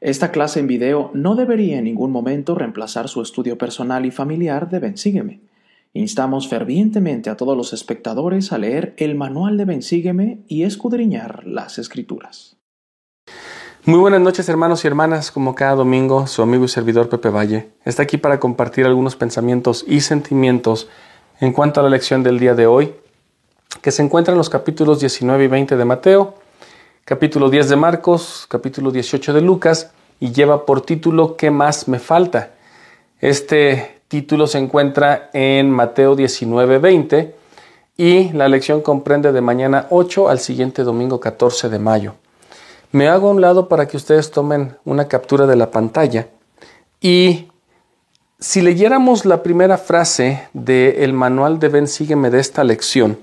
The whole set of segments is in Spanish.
Esta clase en video no debería en ningún momento reemplazar su estudio personal y familiar de Bensígueme. Instamos fervientemente a todos los espectadores a leer el manual de Bensígueme y escudriñar las escrituras. Muy buenas noches hermanos y hermanas, como cada domingo su amigo y servidor Pepe Valle está aquí para compartir algunos pensamientos y sentimientos en cuanto a la lección del día de hoy, que se encuentra en los capítulos 19 y 20 de Mateo, capítulo 10 de Marcos, capítulo 18 de Lucas y lleva por título ¿Qué más me falta? Este título se encuentra en Mateo 19, 20 y la lección comprende de mañana 8 al siguiente domingo 14 de mayo. Me hago a un lado para que ustedes tomen una captura de la pantalla y si leyéramos la primera frase del manual de Ven Sígueme de esta lección,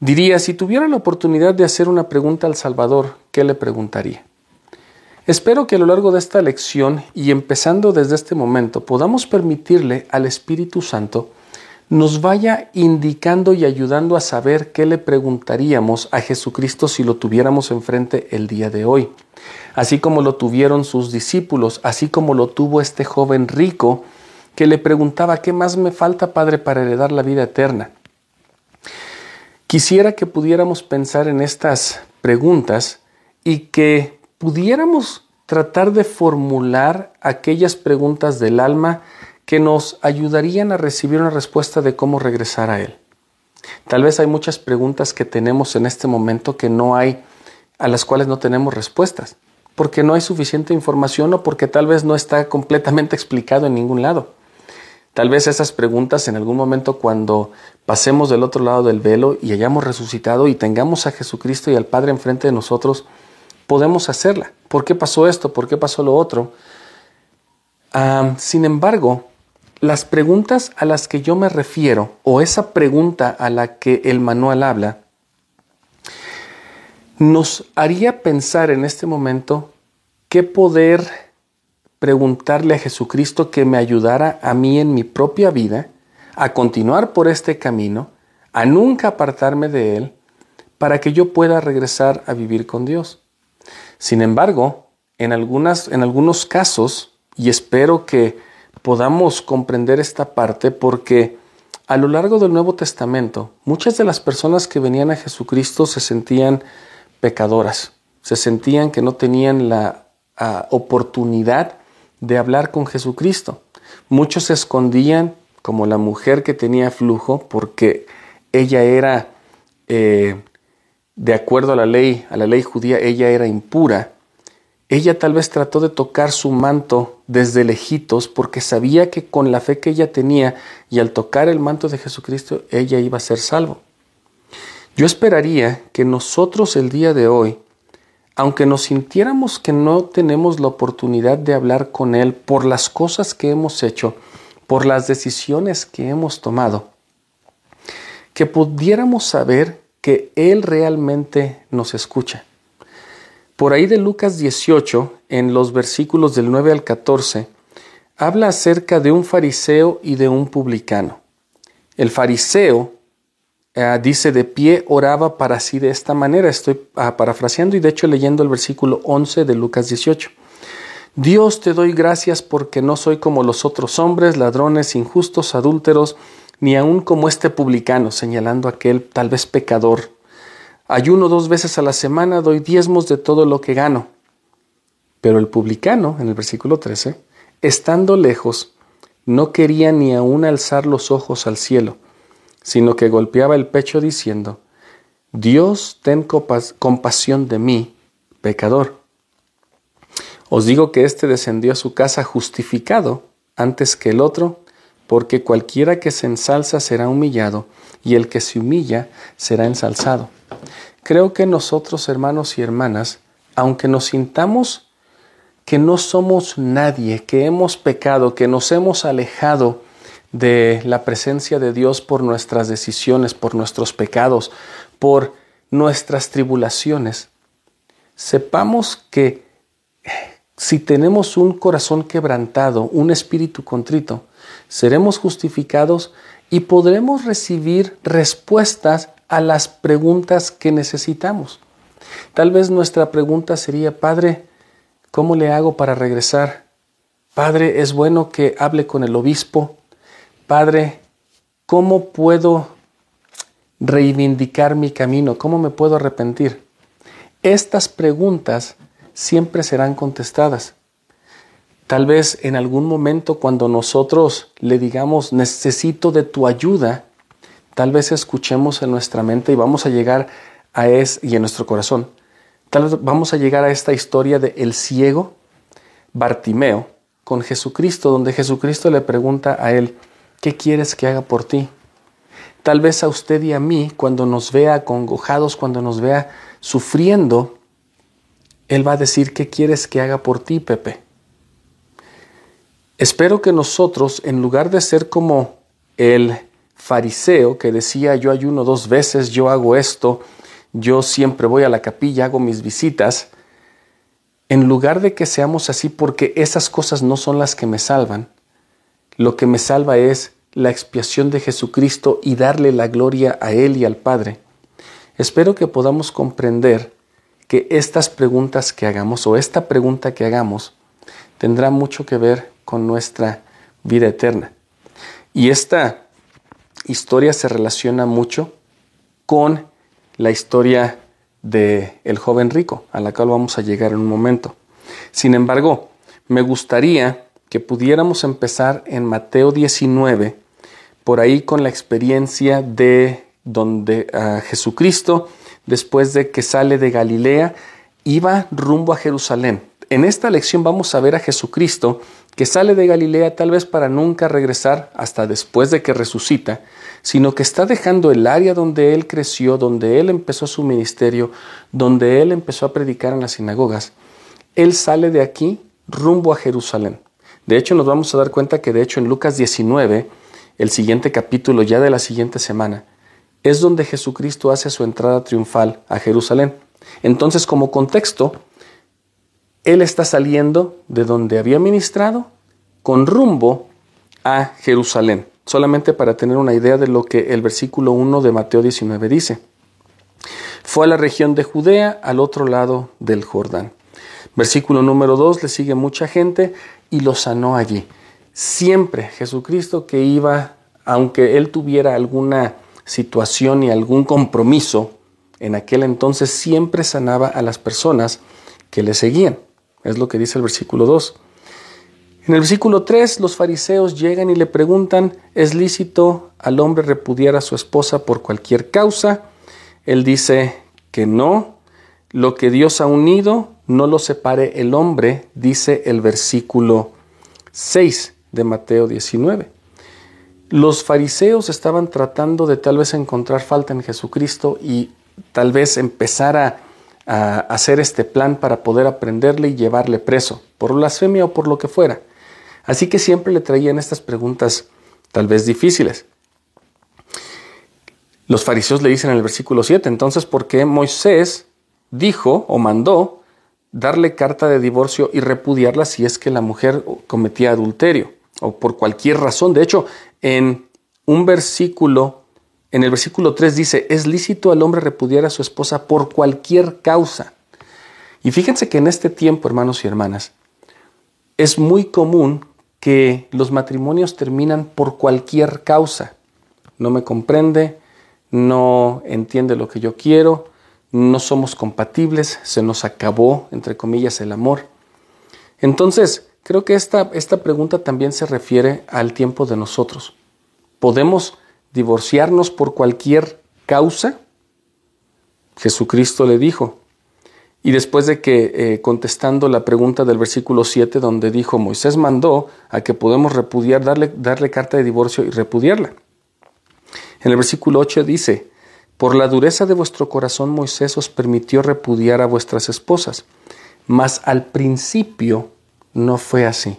Diría, si tuviera la oportunidad de hacer una pregunta al Salvador, ¿qué le preguntaría? Espero que a lo largo de esta lección y empezando desde este momento podamos permitirle al Espíritu Santo nos vaya indicando y ayudando a saber qué le preguntaríamos a Jesucristo si lo tuviéramos enfrente el día de hoy, así como lo tuvieron sus discípulos, así como lo tuvo este joven rico que le preguntaba, ¿qué más me falta, Padre, para heredar la vida eterna? Quisiera que pudiéramos pensar en estas preguntas y que pudiéramos tratar de formular aquellas preguntas del alma que nos ayudarían a recibir una respuesta de cómo regresar a Él. Tal vez hay muchas preguntas que tenemos en este momento que no hay, a las cuales no tenemos respuestas, porque no hay suficiente información o porque tal vez no está completamente explicado en ningún lado. Tal vez esas preguntas en algún momento cuando pasemos del otro lado del velo y hayamos resucitado y tengamos a Jesucristo y al Padre enfrente de nosotros, podemos hacerla. ¿Por qué pasó esto? ¿Por qué pasó lo otro? sin embargo, las preguntas a las que yo me refiero, o esa pregunta a la que el manual habla, nos haría pensar en este momento qué poder preguntarle a Jesucristo que me ayudara a mí en mi propia vida a continuar por este camino, a nunca apartarme de Él, para que yo pueda regresar a vivir con Dios. Sin embargo, en, algunas, en algunos casos, y espero que podamos comprender esta parte, porque a lo largo del Nuevo Testamento, muchas de las personas que venían a Jesucristo se sentían pecadoras, se sentían que no tenían la ah, oportunidad de hablar con Jesucristo. Muchos se escondían como la mujer que tenía flujo porque ella era, eh, de acuerdo a la ley, a la ley judía, ella era impura. Ella tal vez trató de tocar su manto desde lejitos porque sabía que con la fe que ella tenía y al tocar el manto de Jesucristo, ella iba a ser salvo. Yo esperaría que nosotros el día de hoy aunque nos sintiéramos que no tenemos la oportunidad de hablar con Él por las cosas que hemos hecho, por las decisiones que hemos tomado, que pudiéramos saber que Él realmente nos escucha. Por ahí de Lucas 18, en los versículos del 9 al 14, habla acerca de un fariseo y de un publicano. El fariseo eh, dice, de pie oraba para sí de esta manera. Estoy ah, parafraseando y de hecho leyendo el versículo 11 de Lucas 18. Dios te doy gracias porque no soy como los otros hombres, ladrones, injustos, adúlteros, ni aun como este publicano, señalando aquel tal vez pecador. Ayuno dos veces a la semana, doy diezmos de todo lo que gano. Pero el publicano, en el versículo 13, estando lejos, no quería ni aun alzar los ojos al cielo, sino que golpeaba el pecho diciendo, Dios, ten compasión de mí, pecador. Os digo que éste descendió a su casa justificado antes que el otro, porque cualquiera que se ensalza será humillado, y el que se humilla será ensalzado. Creo que nosotros, hermanos y hermanas, aunque nos sintamos que no somos nadie, que hemos pecado, que nos hemos alejado de la presencia de Dios por nuestras decisiones, por nuestros pecados, por nuestras tribulaciones. Sepamos que si tenemos un corazón quebrantado, un espíritu contrito, seremos justificados y podremos recibir respuestas a las preguntas que necesitamos. Tal vez nuestra pregunta sería, Padre, ¿Cómo le hago para regresar? Padre, es bueno que hable con el obispo. Padre, ¿cómo puedo reivindicar mi camino? ¿Cómo me puedo arrepentir? Estas preguntas siempre serán contestadas. Tal vez en algún momento cuando nosotros le digamos necesito de tu ayuda, tal vez escuchemos en nuestra mente y vamos a llegar a es y en nuestro corazón. Tal vez vamos a llegar a esta historia de el ciego Bartimeo con Jesucristo, donde Jesucristo le pregunta a él, ¿qué quieres que haga por ti? Tal vez a usted y a mí, cuando nos vea congojados, cuando nos vea sufriendo, Él va a decir, ¿qué quieres que haga por ti, Pepe? Espero que nosotros, en lugar de ser como el fariseo que decía, yo ayuno dos veces, yo hago esto, yo siempre voy a la capilla, hago mis visitas, en lugar de que seamos así porque esas cosas no son las que me salvan, lo que me salva es la expiación de Jesucristo y darle la gloria a Él y al Padre, espero que podamos comprender que estas preguntas que hagamos o esta pregunta que hagamos tendrá mucho que ver con nuestra vida eterna. Y esta historia se relaciona mucho con la historia de el joven rico, a la cual vamos a llegar en un momento. Sin embargo, me gustaría que pudiéramos empezar en Mateo 19, por ahí con la experiencia de donde a Jesucristo, después de que sale de Galilea, iba rumbo a Jerusalén. En esta lección vamos a ver a Jesucristo que sale de Galilea tal vez para nunca regresar hasta después de que resucita, sino que está dejando el área donde él creció, donde él empezó su ministerio, donde él empezó a predicar en las sinagogas. Él sale de aquí rumbo a Jerusalén. De hecho, nos vamos a dar cuenta que de hecho en Lucas 19, el siguiente capítulo ya de la siguiente semana, es donde Jesucristo hace su entrada triunfal a Jerusalén. Entonces, como contexto, Él está saliendo de donde había ministrado con rumbo a Jerusalén, solamente para tener una idea de lo que el versículo 1 de Mateo 19 dice. Fue a la región de Judea, al otro lado del Jordán. Versículo número 2, le sigue mucha gente y lo sanó allí. Siempre Jesucristo que iba, aunque él tuviera alguna situación y algún compromiso, en aquel entonces siempre sanaba a las personas que le seguían. Es lo que dice el versículo 2. En el versículo 3 los fariseos llegan y le preguntan, ¿es lícito al hombre repudiar a su esposa por cualquier causa? Él dice que no, lo que Dios ha unido no lo separe el hombre, dice el versículo 6 de Mateo 19. Los fariseos estaban tratando de tal vez encontrar falta en Jesucristo y tal vez empezar a, hacer este plan para poder aprenderle y llevarle preso, por blasfemia o por lo que fuera. Así que siempre le traían estas preguntas tal vez difíciles. Los fariseos le dicen en el versículo 7, entonces, ¿por qué Moisés dijo o mandó darle carta de divorcio y repudiarla si es que la mujer cometía adulterio o por cualquier razón? De hecho, en un versículo, en el versículo 3 dice, es lícito al hombre repudiar a su esposa por cualquier causa. Y fíjense que en este tiempo, hermanos y hermanas, es muy común que los matrimonios terminan por cualquier causa. No me comprende, no entiende lo que yo quiero, no somos compatibles, se nos acabó, entre comillas, el amor. Entonces, Creo que esta, esta pregunta también se refiere al tiempo de nosotros. ¿Podemos divorciarnos por cualquier causa? Jesucristo le dijo. Y después de que, eh, contestando la pregunta del versículo 7, donde dijo, Moisés mandó a que podemos repudiar, darle, darle carta de divorcio y repudiarla. En el versículo 8 dice, por la dureza de vuestro corazón Moisés os permitió repudiar a vuestras esposas, mas al principio no fue así.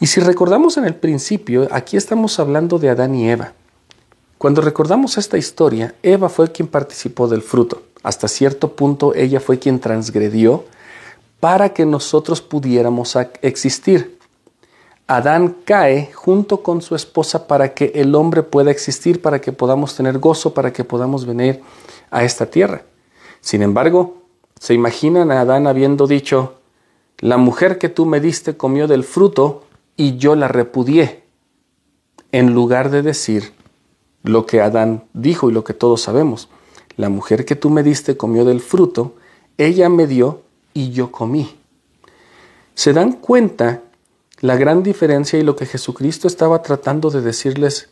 Y si recordamos en el principio, aquí estamos hablando de Adán y Eva. Cuando recordamos esta historia, Eva fue quien participó del fruto. Hasta cierto punto ella fue quien transgredió para que nosotros pudiéramos existir. Adán cae junto con su esposa para que el hombre pueda existir, para que podamos tener gozo, para que podamos venir a esta tierra. Sin embargo, ¿se imaginan a Adán habiendo dicho, la mujer que tú me diste comió del fruto y yo la repudié, en lugar de decir lo que Adán dijo y lo que todos sabemos. La mujer que tú me diste comió del fruto, ella me dio y yo comí. ¿Se dan cuenta la gran diferencia y lo que Jesucristo estaba tratando de decirles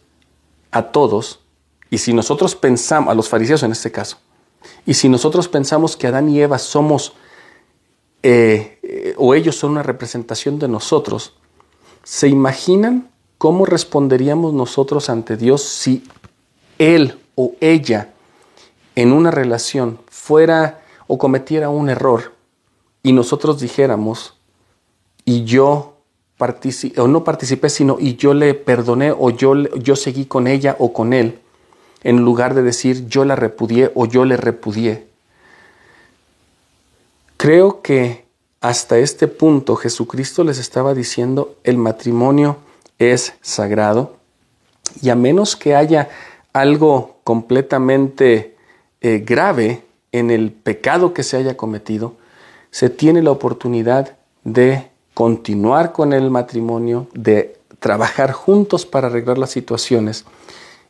a todos? Y si nosotros pensamos, a los fariseos en este caso, y si nosotros pensamos que Adán y Eva somos, eh, eh, o ellos son una representación de nosotros, ¿se imaginan cómo responderíamos nosotros ante Dios si él o ella en una relación fuera o cometiera un error y nosotros dijéramos, y yo o no participé, sino y yo le perdoné o yo, yo seguí con ella o con él, en lugar de decir yo la repudié o yo le repudié. Creo que hasta este punto Jesucristo les estaba diciendo el matrimonio es sagrado y a menos que haya algo completamente eh, grave en el pecado que se haya cometido, se tiene la oportunidad de continuar con el matrimonio, de trabajar juntos para arreglar las situaciones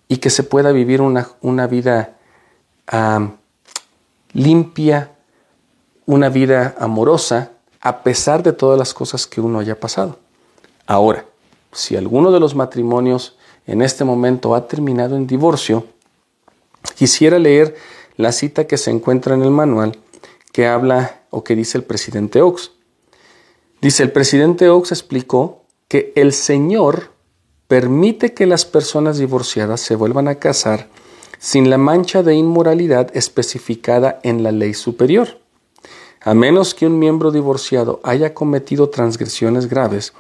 y que se pueda vivir una, vida limpia, una vida amorosa, a pesar de todas las cosas que uno haya pasado. Ahora, si alguno de los matrimonios en este momento ha terminado en divorcio, quisiera leer la cita que se encuentra en el manual que habla o que dice el presidente Ox. Dice, el presidente Ox explicó que el Señor permite que las personas divorciadas se vuelvan a casar sin la mancha de inmoralidad especificada en la ley superior. A menos que un miembro divorciado haya cometido transgresiones graves,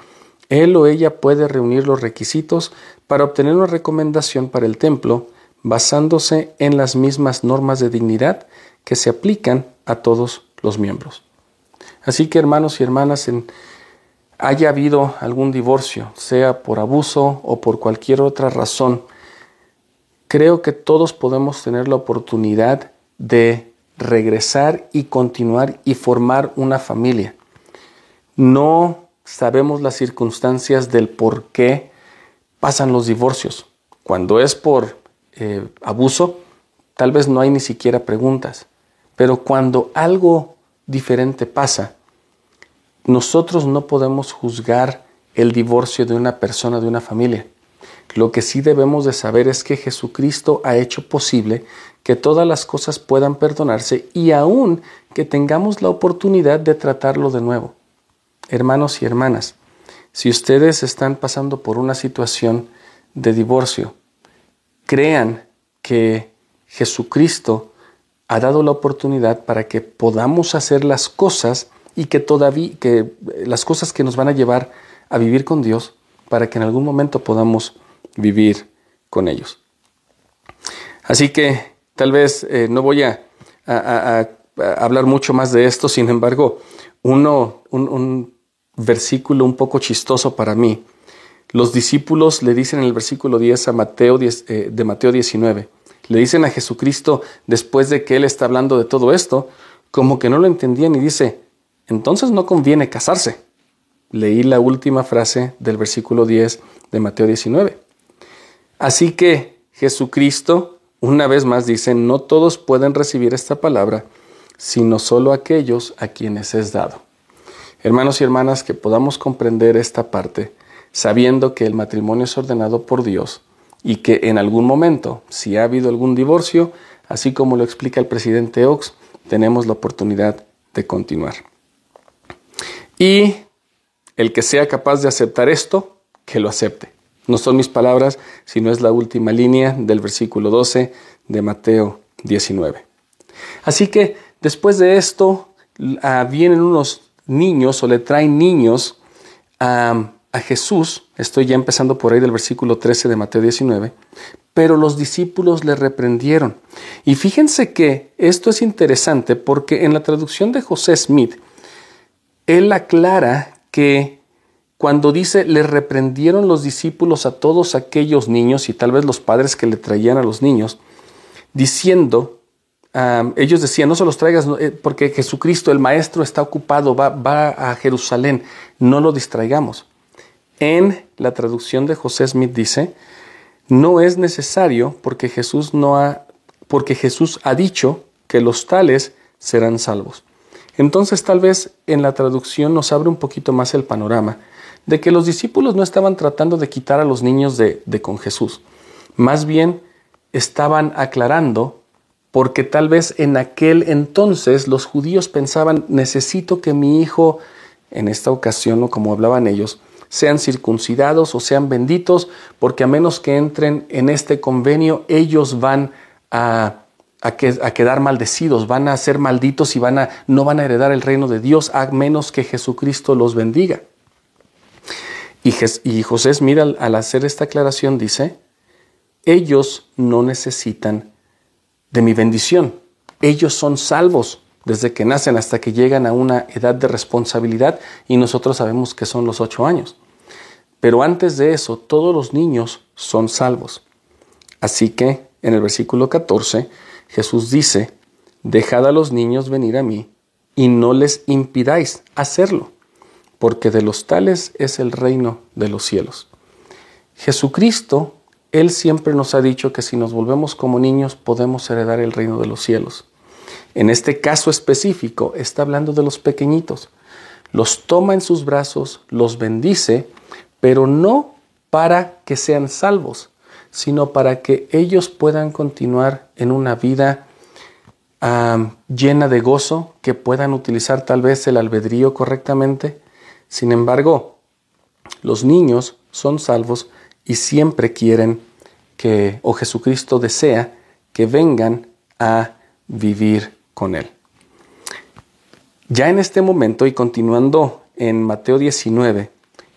él o ella puede reunir los requisitos para obtener una recomendación para el templo basándose en las mismas normas de dignidad que se aplican a todos los miembros. Así que hermanos y hermanas, en, haya habido algún divorcio, sea por abuso o por cualquier otra razón, creo que todos podemos tener la oportunidad de regresar y continuar y formar una familia. No sabemos las circunstancias del por qué pasan los divorcios. Cuando es por eh, abuso, tal vez no hay ni siquiera preguntas. Pero cuando algo diferente pasa, nosotros no podemos juzgar el divorcio de una persona, de una familia. Lo que sí debemos de saber es que Jesucristo ha hecho posible que todas las cosas puedan perdonarse y aún que tengamos la oportunidad de tratarlo de nuevo. Hermanos y hermanas, si ustedes están pasando por una situación de divorcio, crean que Jesucristo ha dado la oportunidad para que podamos hacer las cosas y que todavía que las cosas que nos van a llevar a vivir con Dios para que en algún momento podamos vivir con ellos. Así que tal vez eh, no voy a, hablar mucho más de esto, sin embargo, uno, un versículo un poco chistoso para mí los discípulos le dicen en el versículo 10 a eh, de Mateo 19, le dicen a Jesucristo después de que él está hablando de todo esto, como que no lo entendían y dice, entonces no conviene casarse. Leí la última frase del versículo 10 de Mateo 19. Así que Jesucristo una vez más dice, no todos pueden recibir esta palabra, sino solo aquellos a quienes es dado. Hermanos y hermanas, que podamos comprender esta parte sabiendo que el matrimonio es ordenado por Dios y que en algún momento, si ha habido algún divorcio, así como lo explica el presidente Ox, tenemos la oportunidad de continuar. Y el que sea capaz de aceptar esto, que lo acepte. No son mis palabras, sino es la última línea del versículo 12 de Mateo 19. Así que después de esto, ah, vienen unos niños o le traen niños a a Jesús, estoy ya empezando por ahí del versículo 13 de Mateo 19, pero los discípulos le reprendieron. Y fíjense que esto es interesante porque en la traducción de José Smith, él aclara que cuando dice le reprendieron los discípulos a todos aquellos niños y tal vez los padres que le traían a los niños, diciendo, ellos decían, no se los traigas eh, porque Jesucristo, el Maestro, está ocupado, va, va a Jerusalén, no lo distraigamos. En la traducción de José Smith dice, no es necesario porque Jesús no ha, porque Jesús ha dicho que los tales serán salvos. Entonces tal vez en la traducción nos abre un poquito más el panorama de que los discípulos no estaban tratando de quitar a los niños de, de con Jesús, más bien estaban aclarando porque tal vez en aquel entonces los judíos pensaban, necesito que mi hijo, en esta ocasión, o como hablaban ellos, sean circuncidados o sean benditos, porque a menos que entren en este convenio, ellos van a, a, quedar maldecidos, van a ser malditos y van a, no van a heredar el reino de Dios, a menos que Jesucristo los bendiga. Y José mira al hacer esta aclaración dice, ellos no necesitan de mi bendición. Ellos son salvos desde que nacen hasta que llegan a una edad de responsabilidad y nosotros sabemos que son los ocho años. Pero antes de eso, todos los niños son salvos. Así que en el versículo 14, Jesús dice, dejad a los niños venir a mí y no les impidáis hacerlo, porque de los tales es el reino de los cielos. Jesucristo él siempre nos ha dicho que si nos volvemos como niños podemos heredar el reino de los cielos. En este caso específico está hablando de los pequeñitos. Los toma en sus brazos, los bendice, pero no para que sean salvos, sino para que ellos puedan continuar en una vida llena de gozo, que puedan utilizar tal vez el albedrío correctamente. Sin embargo, los niños son salvos y siempre quieren que, o Jesucristo desea que vengan a vivir con Él. Ya en este momento y continuando en Mateo 19,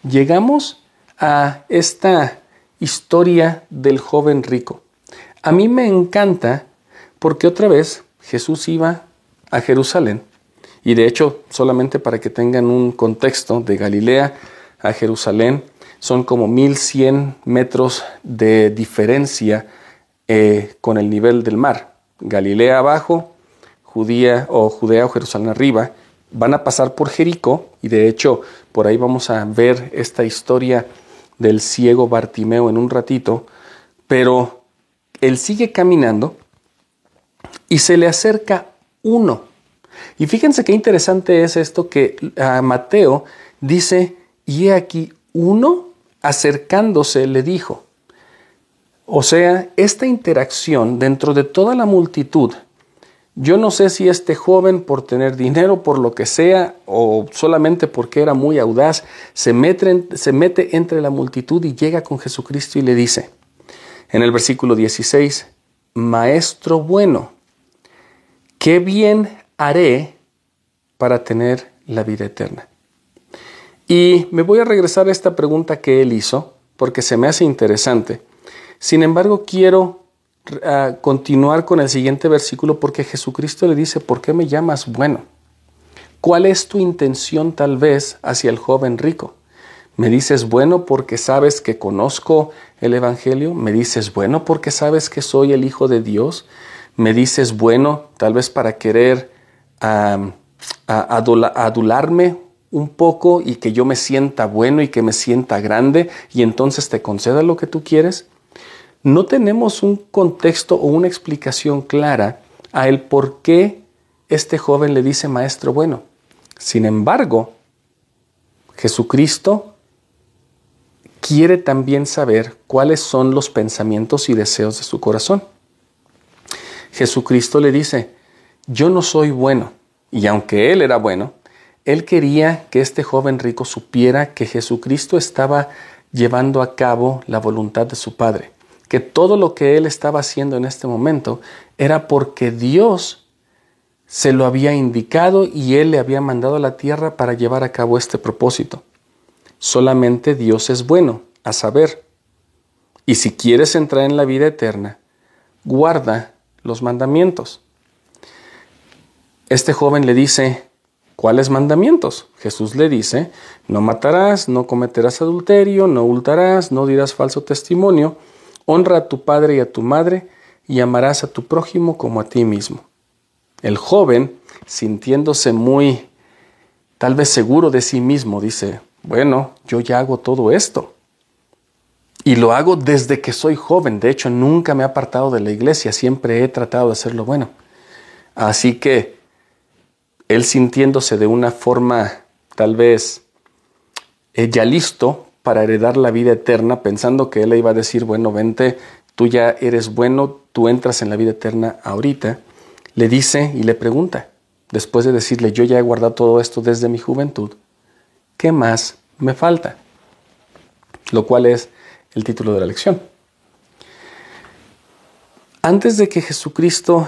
llegamos a esta historia del joven rico. A mí me encanta porque otra vez Jesús iba a Jerusalén y de hecho solamente para que tengan un contexto de Galilea a Jerusalén son como 1100 metros de diferencia eh, con el nivel del mar. Galilea abajo, Judía o Judea o Jerusalén arriba, van a pasar por Jericó y de hecho por ahí vamos a ver esta historia del ciego Bartimeo en un ratito, pero él sigue caminando y se le acerca uno. Y fíjense qué interesante es esto que a Mateo dice, y he aquí uno acercándose le dijo, o sea, esta interacción dentro de toda la multitud, yo no sé si este joven por tener dinero, por lo que sea, o solamente porque era muy audaz, se mete, entre la multitud y llega con Jesucristo y le dice, en el versículo 16, Maestro bueno, ¿qué bien haré para tener la vida eterna? Y me voy a regresar a esta pregunta que él hizo, porque se me hace interesante. Sin embargo, quiero continuar con el siguiente versículo porque Jesucristo le dice, ¿por qué me llamas bueno? ¿Cuál es tu intención tal vez hacia el joven rico? ¿Me dices bueno porque sabes que conozco el Evangelio? ¿Me dices bueno porque sabes que soy el Hijo de Dios? ¿Me dices bueno tal vez para querer adularme un poco y que yo me sienta bueno y que me sienta grande y entonces te conceda lo que tú quieres? No tenemos un contexto o una explicación clara a el por qué este joven le dice maestro bueno. Sin embargo, Jesucristo quiere también saber cuáles son los pensamientos y deseos de su corazón. Jesucristo le dice, yo no soy bueno, y aunque él era bueno, él quería que este joven rico supiera que Jesucristo estaba llevando a cabo la voluntad de su Padre, que todo lo que él estaba haciendo en este momento era porque Dios se lo había indicado y él le había mandado a la tierra para llevar a cabo este propósito. Solamente Dios es bueno, a saber. Y si quieres entrar en la vida eterna, guarda los mandamientos. Este joven le dice, ¿Cuáles mandamientos? Jesús le dice, no matarás, no cometerás adulterio, no hurtarás, no dirás falso testimonio, honra a tu padre y a tu madre y amarás a tu prójimo como a ti mismo. El joven, sintiéndose muy, tal vez seguro de sí mismo, dice, bueno, yo ya hago todo esto. Y lo hago desde que soy joven. De hecho, nunca me he apartado de la iglesia. Siempre he tratado de hacer lo bueno. Así que él sintiéndose de una forma tal vez eh, ya listo para heredar la vida eterna, pensando que él le iba a decir, bueno, vente, tú ya eres bueno, tú entras en la vida eterna ahorita, le dice y le pregunta, después de decirle, yo ya he guardado todo esto desde mi juventud, ¿qué más me falta? Lo cual es el título de la lección. Antes de que Jesucristo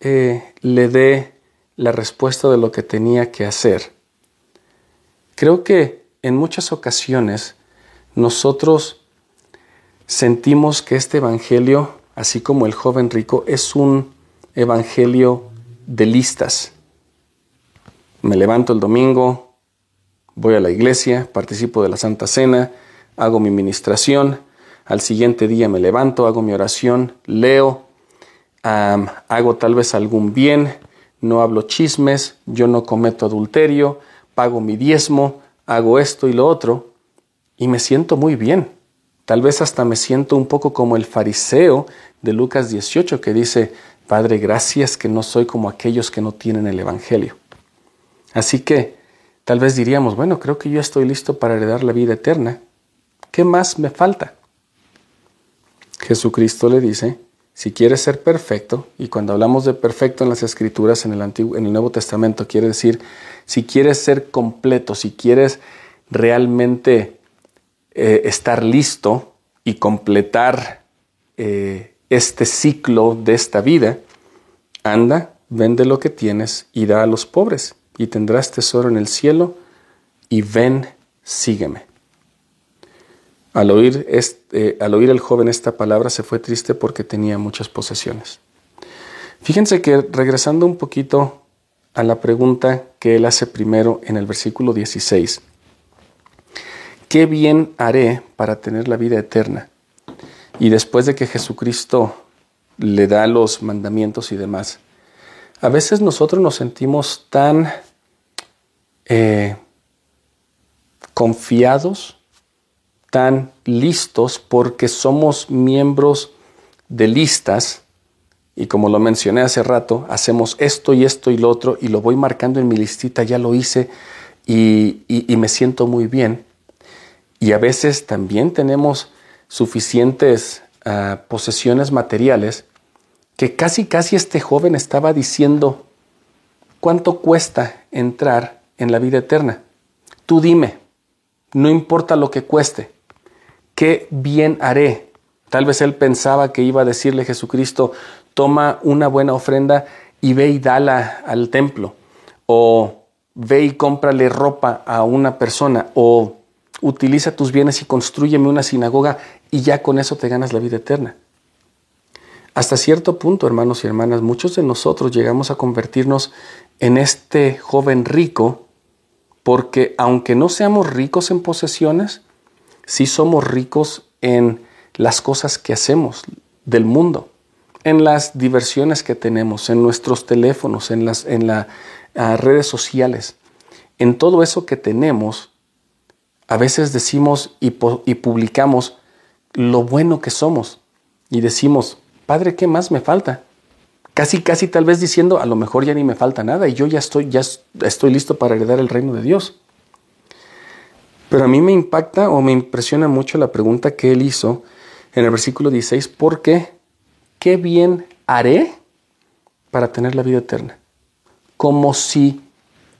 eh, le dé la respuesta de lo que tenía que hacer, creo que en muchas ocasiones nosotros sentimos que este Evangelio, así como el joven rico, es un Evangelio de listas. Me levanto el domingo, voy a la iglesia, participo de la Santa Cena, hago mi ministración, al siguiente día me levanto, hago mi oración, leo, hago tal vez algún bien, no hablo chismes, yo no cometo adulterio, pago mi diezmo, hago esto y lo otro, y me siento muy bien. Tal vez hasta me siento un poco como el fariseo de Lucas 18 que dice, Padre, gracias que no soy como aquellos que no tienen el Evangelio. Así que tal vez diríamos, bueno, creo que yo estoy listo para heredar la vida eterna. ¿Qué más me falta? Jesucristo le dice, si quieres ser perfecto, y cuando hablamos de perfecto en las Escrituras, en el, Antiguo, en el Nuevo Testamento, quiere decir, si quieres ser completo, si quieres realmente eh, estar listo y completar eh, este ciclo de esta vida, anda, vende lo que tienes y da a los pobres, y tendrás tesoro en el cielo, y ven, sígueme. Al oír, este, al oír el joven esta palabra se fue triste porque tenía muchas posesiones. Fíjense que regresando un poquito a la pregunta que él hace primero en el versículo 16, ¿qué bien haré para tener la vida eterna? Y después de que Jesucristo le da los mandamientos y demás, a veces nosotros nos sentimos tan eh, confiados tan listos porque somos miembros de listas y como lo mencioné hace rato, hacemos esto y esto y lo otro y lo voy marcando en mi listita, ya lo hice y, me siento muy bien. Y a veces también tenemos suficientes ah, posesiones materiales que casi casi este joven estaba diciendo, ¿cuánto cuesta entrar en la vida eterna? Tú dime, no importa lo que cueste, ¿qué bien haré? Tal vez él pensaba que iba a decirle a Jesucristo, toma una buena ofrenda y ve y dala al templo. O ve y cómprale ropa a una persona. O utiliza tus bienes y construyeme una sinagoga y ya con eso te ganas la vida eterna. Hasta cierto punto, hermanos y hermanas, muchos de nosotros llegamos a convertirnos en este joven rico porque aunque no seamos ricos en posesiones, si somos ricos en las cosas que hacemos del mundo, en las diversiones que tenemos, en nuestros teléfonos, en las en las ah, redes sociales, en todo eso que tenemos, a veces decimos y, publicamos lo bueno que somos y decimos, Padre, ¿qué más me falta? Casi, casi tal vez diciendo, a lo mejor ya ni me falta nada y yo ya estoy, ya estoy listo para heredar el reino de Dios. Pero a mí me impacta o me impresiona mucho la pregunta que él hizo en el versículo 16, porque ¿qué bien haré para tener la vida eterna? Como si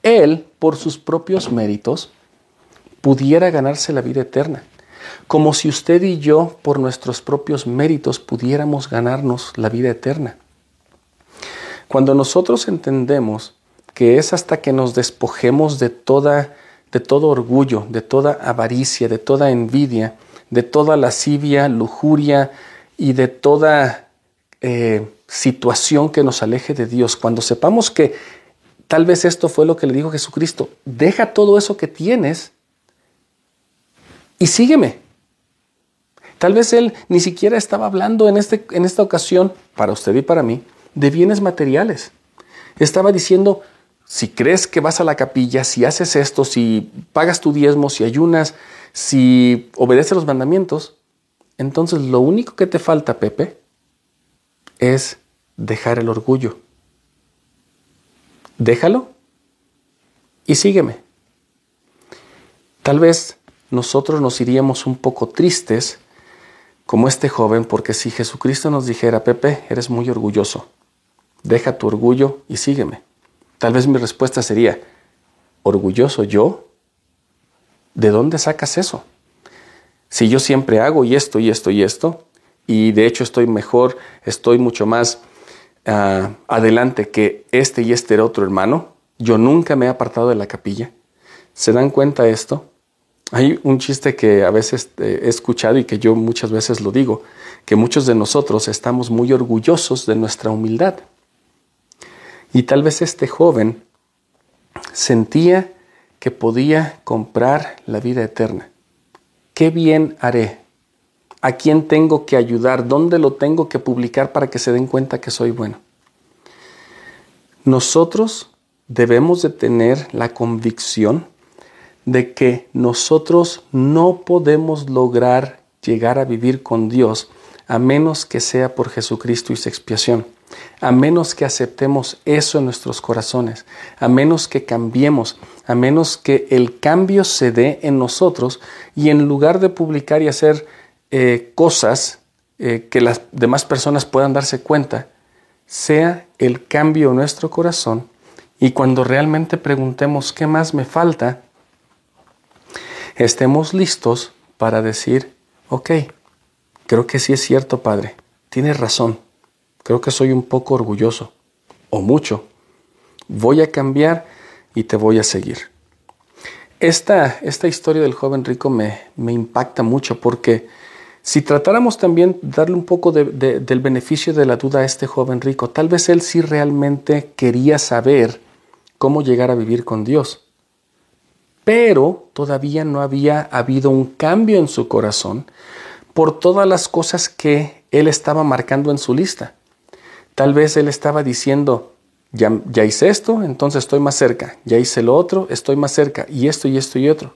él, por sus propios méritos, pudiera ganarse la vida eterna. Como si usted y yo, por nuestros propios méritos, pudiéramos ganarnos la vida eterna. Cuando nosotros entendemos que es hasta que nos despojemos de toda de todo orgullo, de toda avaricia, de toda envidia, de toda lascivia, lujuria y de toda eh, situación que nos aleje de Dios. Cuando sepamos que tal vez esto fue lo que le dijo Jesucristo, deja todo eso que tienes y sígueme. Tal vez Él ni siquiera estaba hablando en, este, en esta ocasión, para usted y para mí, de bienes materiales. Estaba diciendo, si crees que vas a la capilla, si haces esto, si pagas tu diezmo, si ayunas, si obedeces los mandamientos, entonces lo único que te falta, Pepe, es dejar el orgullo. Déjalo y sígueme. Tal vez nosotros nos iríamos un poco tristes como este joven, porque si Jesucristo nos dijera, Pepe, eres muy orgulloso, deja tu orgullo y sígueme. Tal vez mi respuesta sería, ¿orgulloso yo? ¿De dónde sacas eso? Si yo siempre hago y esto y esto y esto, y de hecho estoy mejor, estoy mucho más ah, adelante que este y este otro hermano, yo nunca me he apartado de la capilla. ¿Se dan cuenta de esto? Hay un chiste que a veces eh, he escuchado y que yo muchas veces lo digo, que muchos de nosotros estamos muy orgullosos de nuestra humildad. Y tal vez este joven sentía que podía comprar la vida eterna. ¿Qué bien haré? ¿A quién tengo que ayudar? ¿Dónde lo tengo que publicar para que se den cuenta que soy bueno? Nosotros debemos de tener la convicción de que nosotros no podemos lograr llegar a vivir con Dios a menos que sea por Jesucristo y su expiación, a menos que aceptemos eso en nuestros corazones, a menos que cambiemos, a menos que el cambio se dé en nosotros y en lugar de publicar y hacer eh, cosas eh, que las demás personas puedan darse cuenta, sea el cambio nuestro corazón y cuando realmente preguntemos qué más me falta, estemos listos para decir, ok, creo que sí es cierto, Padre, tienes razón, creo que soy un poco orgulloso, o mucho, voy a cambiar y te voy a seguir. Esta, esta historia del joven rico me, me impacta mucho porque si tratáramos también darle un poco del beneficio de la duda a este joven rico, tal vez él sí realmente quería saber cómo llegar a vivir con Dios pero todavía no había habido un cambio en su corazón por todas las cosas que él estaba marcando en su lista. Tal vez él estaba diciendo, ya, hice esto, entonces estoy más cerca, ya hice lo otro, estoy más cerca, y esto y esto y otro.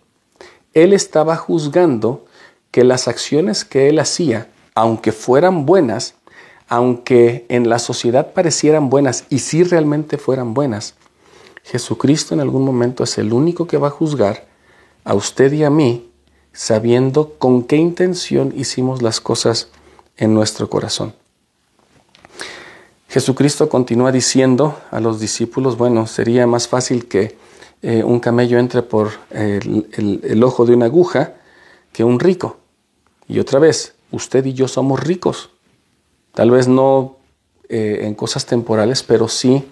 Él estaba juzgando que las acciones que él hacía, aunque fueran buenas, aunque en la sociedad parecieran buenas y si realmente fueran buenas, Jesucristo en algún momento es el único que va a juzgar a usted y a mí sabiendo con qué intención hicimos las cosas en nuestro corazón. Jesucristo continúa diciendo a los discípulos, bueno, sería más fácil que eh, un camello entre por el, ojo de una aguja que un rico. Y otra vez, usted y yo somos ricos. Tal vez no eh, en cosas temporales, pero sí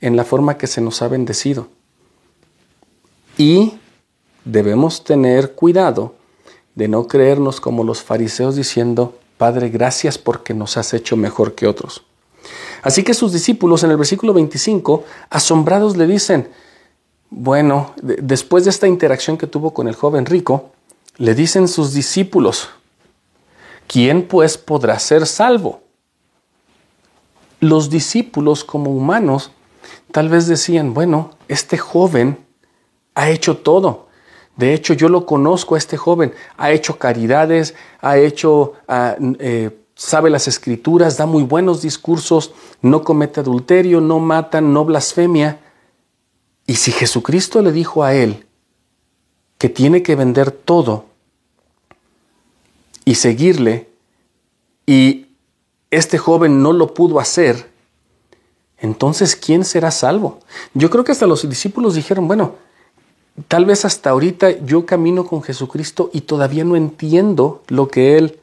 en la forma que se nos ha bendecido. Y debemos tener cuidado de no creernos como los fariseos diciendo, Padre, gracias porque nos has hecho mejor que otros. Así que sus discípulos en el versículo 25, asombrados le dicen, bueno, después de esta interacción que tuvo con el joven rico, le dicen sus discípulos, ¿quién pues podrá ser salvo? Los discípulos como humanos tal vez decían, bueno, este joven ha hecho todo. De hecho, yo lo conozco a este joven. Ha hecho caridades, ha hecho, ah, eh, sabe las escrituras, da muy buenos discursos, no comete adulterio, no mata, no blasfemia. Y si Jesucristo le dijo a él que tiene que vender todo y seguirle, y este joven no lo pudo hacer, entonces, ¿quién será salvo? Yo creo que hasta los discípulos dijeron, bueno, tal vez hasta ahorita yo camino con Jesucristo y todavía no entiendo lo que Él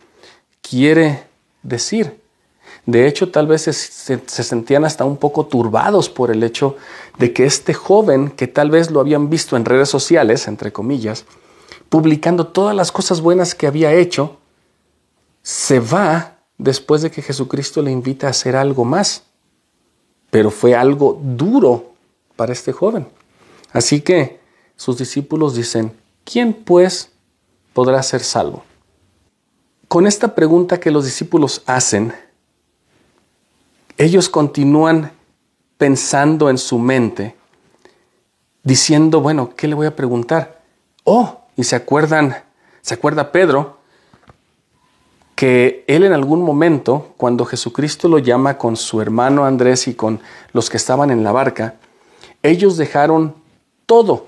quiere decir. De hecho, tal vez se, se, sentían hasta un poco turbados por el hecho de que este joven, que tal vez lo habían visto en redes sociales, entre comillas, publicando todas las cosas buenas que había hecho, se va después de que Jesucristo le invita a hacer algo más pero fue algo duro para este joven. Así que sus discípulos dicen, ¿quién pues podrá ser salvo? Con esta pregunta que los discípulos hacen, ellos continúan pensando en su mente, diciendo, bueno, ¿qué le voy a preguntar? Oh, y se acuerdan, se acuerda Pedro que él en algún momento, cuando Jesucristo lo llama con su hermano Andrés y con los que estaban en la barca, ellos dejaron todo.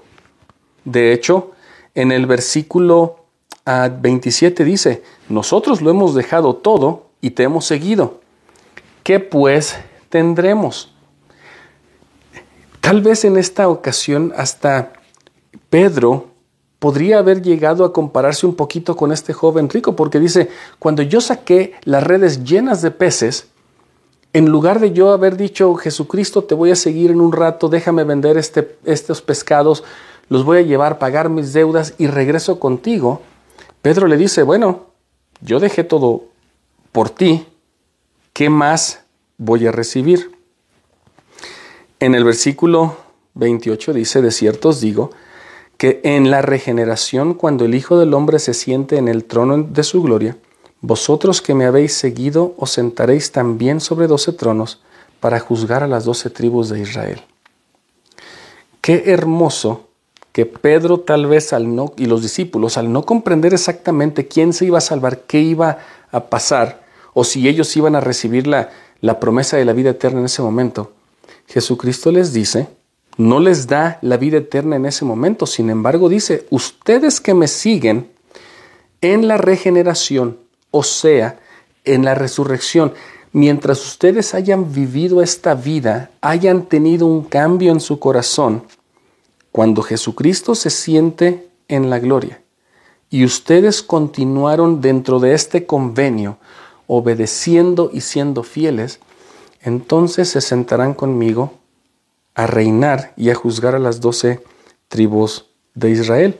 De hecho, en el versículo 27 ah, dice, nosotros lo hemos dejado todo y te hemos seguido. ¿Qué pues tendremos? Tal vez en esta ocasión hasta Pedro podría haber llegado a compararse un poquito con este joven rico, porque dice, cuando yo saqué las redes llenas de peces, en lugar de yo haber dicho, Jesucristo, te voy a seguir en un rato, déjame vender este, estos pescados, los voy a llevar, pagar mis deudas y regreso contigo, Pedro le dice, bueno, yo dejé todo por ti, ¿qué más voy a recibir? En el versículo 28 dice, de cierto os digo, que en la regeneración, cuando el Hijo del Hombre se siente en el trono de su gloria, vosotros que me habéis seguido os sentaréis también sobre doce tronos para juzgar a las doce tribus de Israel. Qué hermoso que Pedro tal vez al no, y los discípulos al no comprender exactamente quién se iba a salvar, qué iba a pasar, o si ellos iban a recibir la, la promesa de la vida eterna en ese momento, Jesucristo les dice, no les da la vida eterna en ese momento, sin embargo dice, ustedes que me siguen en la regeneración, o sea, en la resurrección, mientras ustedes hayan vivido esta vida, hayan tenido un cambio en su corazón, cuando Jesucristo se siente en la gloria y ustedes continuaron dentro de este convenio, obedeciendo y siendo fieles, entonces se sentarán conmigo a reinar y a juzgar a las doce tribus de Israel.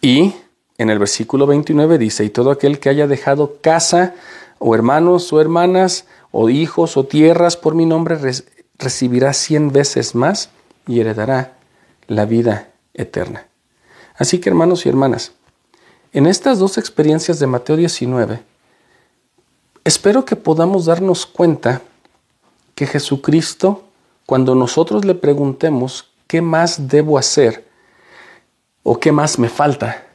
Y en el versículo 29 dice, y todo aquel que haya dejado casa o hermanos o hermanas o hijos o tierras por mi nombre recibirá cien veces más y heredará la vida eterna. Así que hermanos y hermanas, en estas dos experiencias de Mateo 19, Espero que podamos darnos cuenta que Jesucristo, cuando nosotros le preguntemos qué más debo hacer o qué más me falta,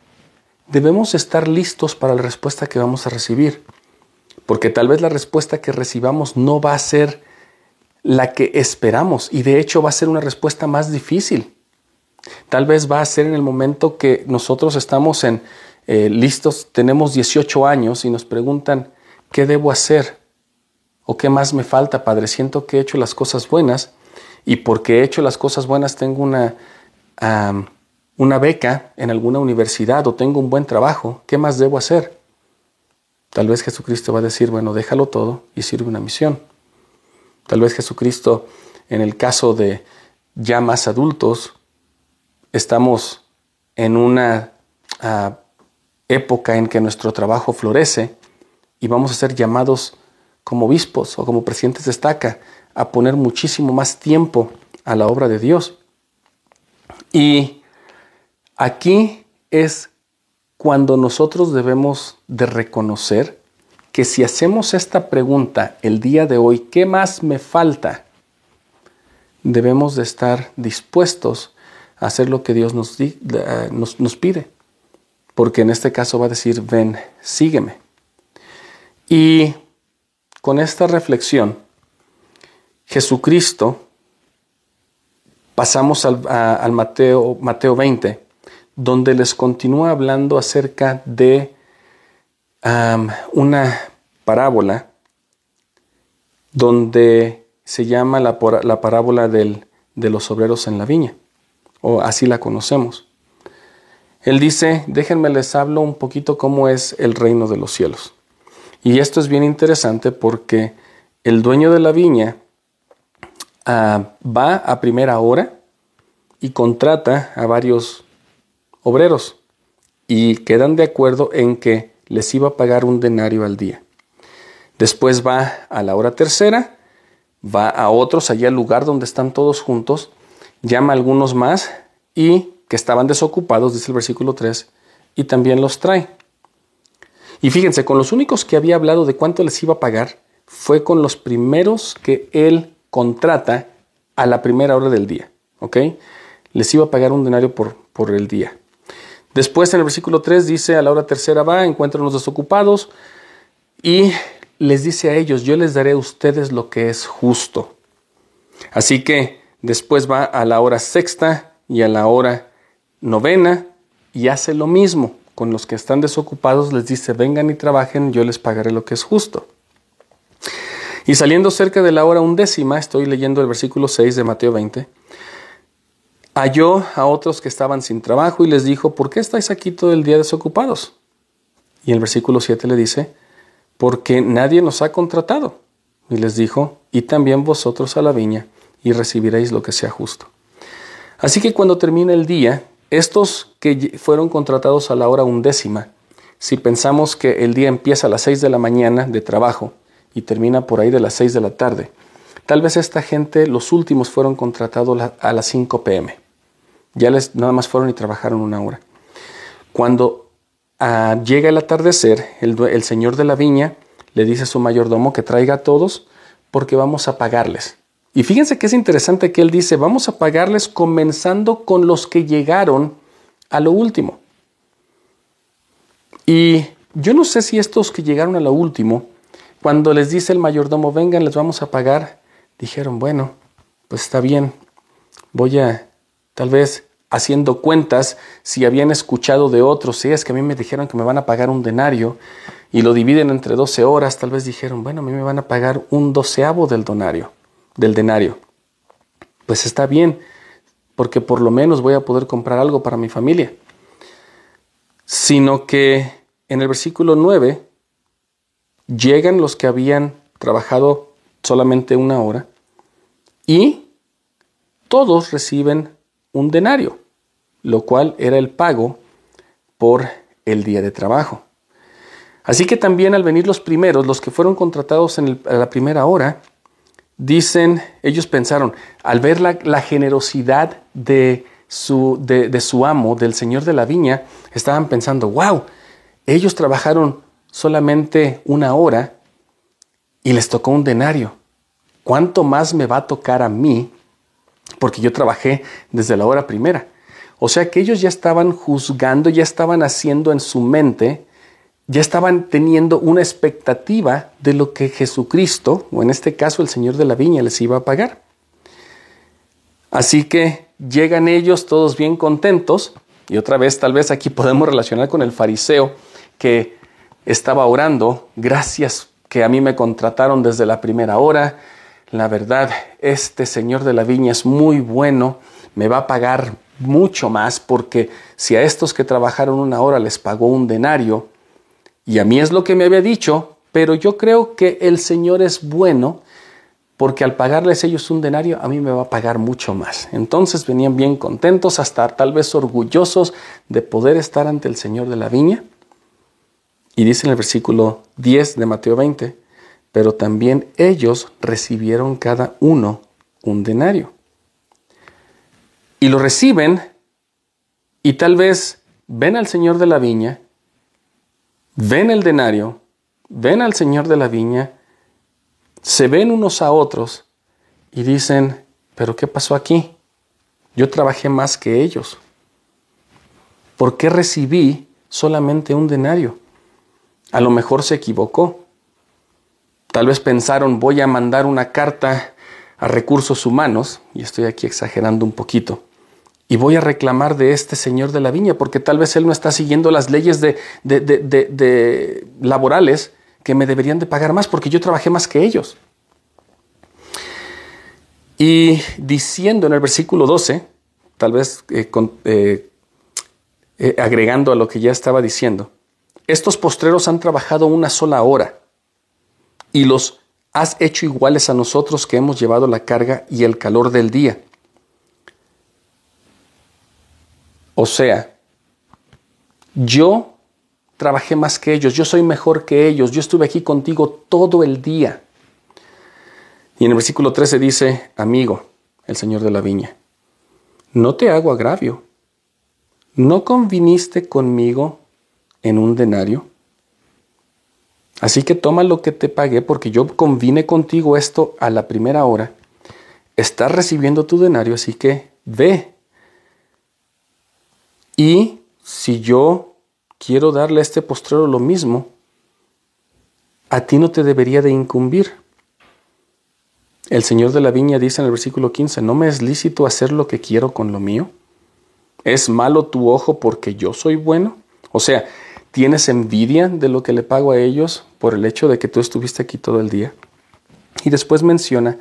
debemos estar listos para la respuesta que vamos a recibir. Porque tal vez la respuesta que recibamos no va a ser la que esperamos y de hecho va a ser una respuesta más difícil. Tal vez va a ser en el momento que nosotros estamos en eh, listos, tenemos 18 años y nos preguntan, ¿Qué debo hacer? ¿O qué más me falta, Padre? Siento que he hecho las cosas buenas y porque he hecho las cosas buenas tengo una, una beca en alguna universidad o tengo un buen trabajo. ¿Qué más debo hacer? Tal vez Jesucristo va a decir, bueno, déjalo todo y sirve una misión. Tal vez Jesucristo, en el caso de ya más adultos, estamos en una ah, época en que nuestro trabajo florece y vamos a ser llamados como obispos o como presidentes de estaca a poner muchísimo más tiempo a la obra de Dios. Y aquí es cuando nosotros debemos de reconocer que si hacemos esta pregunta el día de hoy, ¿qué más me falta? Debemos de estar dispuestos a hacer lo que Dios nos, nos, nos pide. Porque en este caso va a decir, ven, sígueme. Y con esta reflexión, Jesucristo, pasamos al, Mateo, Mateo 20, donde les continúa hablando acerca de una parábola donde se llama la, la parábola del, de los obreros en la viña, o así la conocemos. Él dice, déjenme les hablo un poquito cómo es el reino de los cielos. Y esto es bien interesante porque el dueño de la viña va a primera hora y contrata a varios obreros y quedan de acuerdo en que les iba a pagar un denario al día. Después va a la hora tercera, va a otros allá al lugar donde están todos juntos, llama a algunos más y que estaban desocupados, dice el versículo 3, y también los trae. Y fíjense, con los únicos que había hablado de cuánto les iba a pagar fue con los primeros que él contrata a la primera hora del día. ¿Ok? Les iba a pagar un denario por, por el día. Después en el versículo 3 dice, a la hora tercera va, encuentran los desocupados y les dice a ellos, yo les daré a ustedes lo que es justo. Así que después va a la hora sexta y a la hora novena y hace lo mismo. Con los que están desocupados les dice, vengan y trabajen, yo les pagaré lo que es justo. Y saliendo cerca de la hora undécima, estoy leyendo el versículo 6 de Mateo 20, halló a otros que estaban sin trabajo y les dijo, ¿por qué estáis aquí todo el día desocupados? Y el versículo 7 le dice, porque nadie nos ha contratado. Y les dijo, y también vosotros a la viña, y recibiréis lo que sea justo. Así que cuando termine el día, estos que fueron contratados a la hora undécima, si pensamos que el día empieza a las 6 de la mañana de trabajo y termina por ahí de las 6 de la tarde, tal vez esta gente, los últimos fueron contratados a las 5 pm. Ya les nada más fueron y trabajaron una hora. Cuando ah, llega el atardecer, el, el señor de la viña le dice a su mayordomo que traiga a todos porque vamos a pagarles. Y fíjense que es interesante que él dice, vamos a pagarles comenzando con los que llegaron a lo último. Y yo no sé si estos que llegaron a lo último, cuando les dice el mayordomo, vengan, les vamos a pagar, dijeron, bueno, pues está bien, voy a, tal vez haciendo cuentas, si habían escuchado de otros, si es que a mí me dijeron que me van a pagar un denario y lo dividen entre 12 horas, tal vez dijeron, bueno, a mí me van a pagar un doceavo del donario del denario. Pues está bien, porque por lo menos voy a poder comprar algo para mi familia. Sino que en el versículo 9 llegan los que habían trabajado solamente una hora y todos reciben un denario, lo cual era el pago por el día de trabajo. Así que también al venir los primeros, los que fueron contratados en la primera hora, Dicen, ellos pensaron, al ver la, generosidad de su, de, su amo, del señor de la viña, estaban pensando, wow, ellos trabajaron solamente una hora y les tocó un denario. ¿Cuánto más me va a tocar a mí? Porque yo trabajé desde la hora primera. O sea que ellos ya estaban juzgando, ya estaban haciendo en su mente ya estaban teniendo una expectativa de lo que Jesucristo, o en este caso el Señor de la Viña, les iba a pagar. Así que llegan ellos todos bien contentos, y otra vez tal vez aquí podemos relacionar con el fariseo que estaba orando, gracias que a mí me contrataron desde la primera hora, la verdad, este Señor de la Viña es muy bueno, me va a pagar mucho más porque si a estos que trabajaron una hora les pagó un denario, y a mí es lo que me había dicho, pero yo creo que el Señor es bueno porque al pagarles ellos un denario, a mí me va a pagar mucho más. Entonces venían bien contentos, hasta tal vez orgullosos de poder estar ante el Señor de la viña. Y dice en el versículo 10 de Mateo 20, pero también ellos recibieron cada uno un denario. Y lo reciben y tal vez ven al Señor de la viña ven el denario, ven al Señor de la viña, se ven unos a otros y dicen, pero ¿qué pasó aquí? Yo trabajé más que ellos. ¿Por qué recibí solamente un denario? A lo mejor se equivocó. Tal vez pensaron, voy a mandar una carta a recursos humanos, y estoy aquí exagerando un poquito, y voy a reclamar de este señor de la viña, porque tal vez él no está siguiendo las leyes de, laborales que me deberían de pagar más, porque yo trabajé más que ellos. Y diciendo en el versículo 12, tal vez eh, eh, eh, agregando a lo que ya estaba diciendo, estos postreros han trabajado una sola hora y los has hecho iguales a nosotros que hemos llevado la carga y el calor del día. O sea, yo trabajé más que ellos, yo soy mejor que ellos, yo estuve aquí contigo todo el día. Y en el versículo 13 dice, amigo, el Señor de la viña, no te hago agravio. ¿No conviniste conmigo en un denario? Así que toma lo que te pagué porque yo convine contigo esto a la primera hora estás recibiendo tu denario, así que ve. Y si yo quiero darle a este postrero lo mismo, a ti no te debería de incumbir. El Señor de la Viña dice en el versículo 15, ¿no me es lícito hacer lo que quiero con lo mío? ¿Es malo tu ojo porque yo soy bueno? O sea, ¿tienes envidia de lo que le pago a ellos por el hecho de que tú estuviste aquí todo el día? Y después menciona,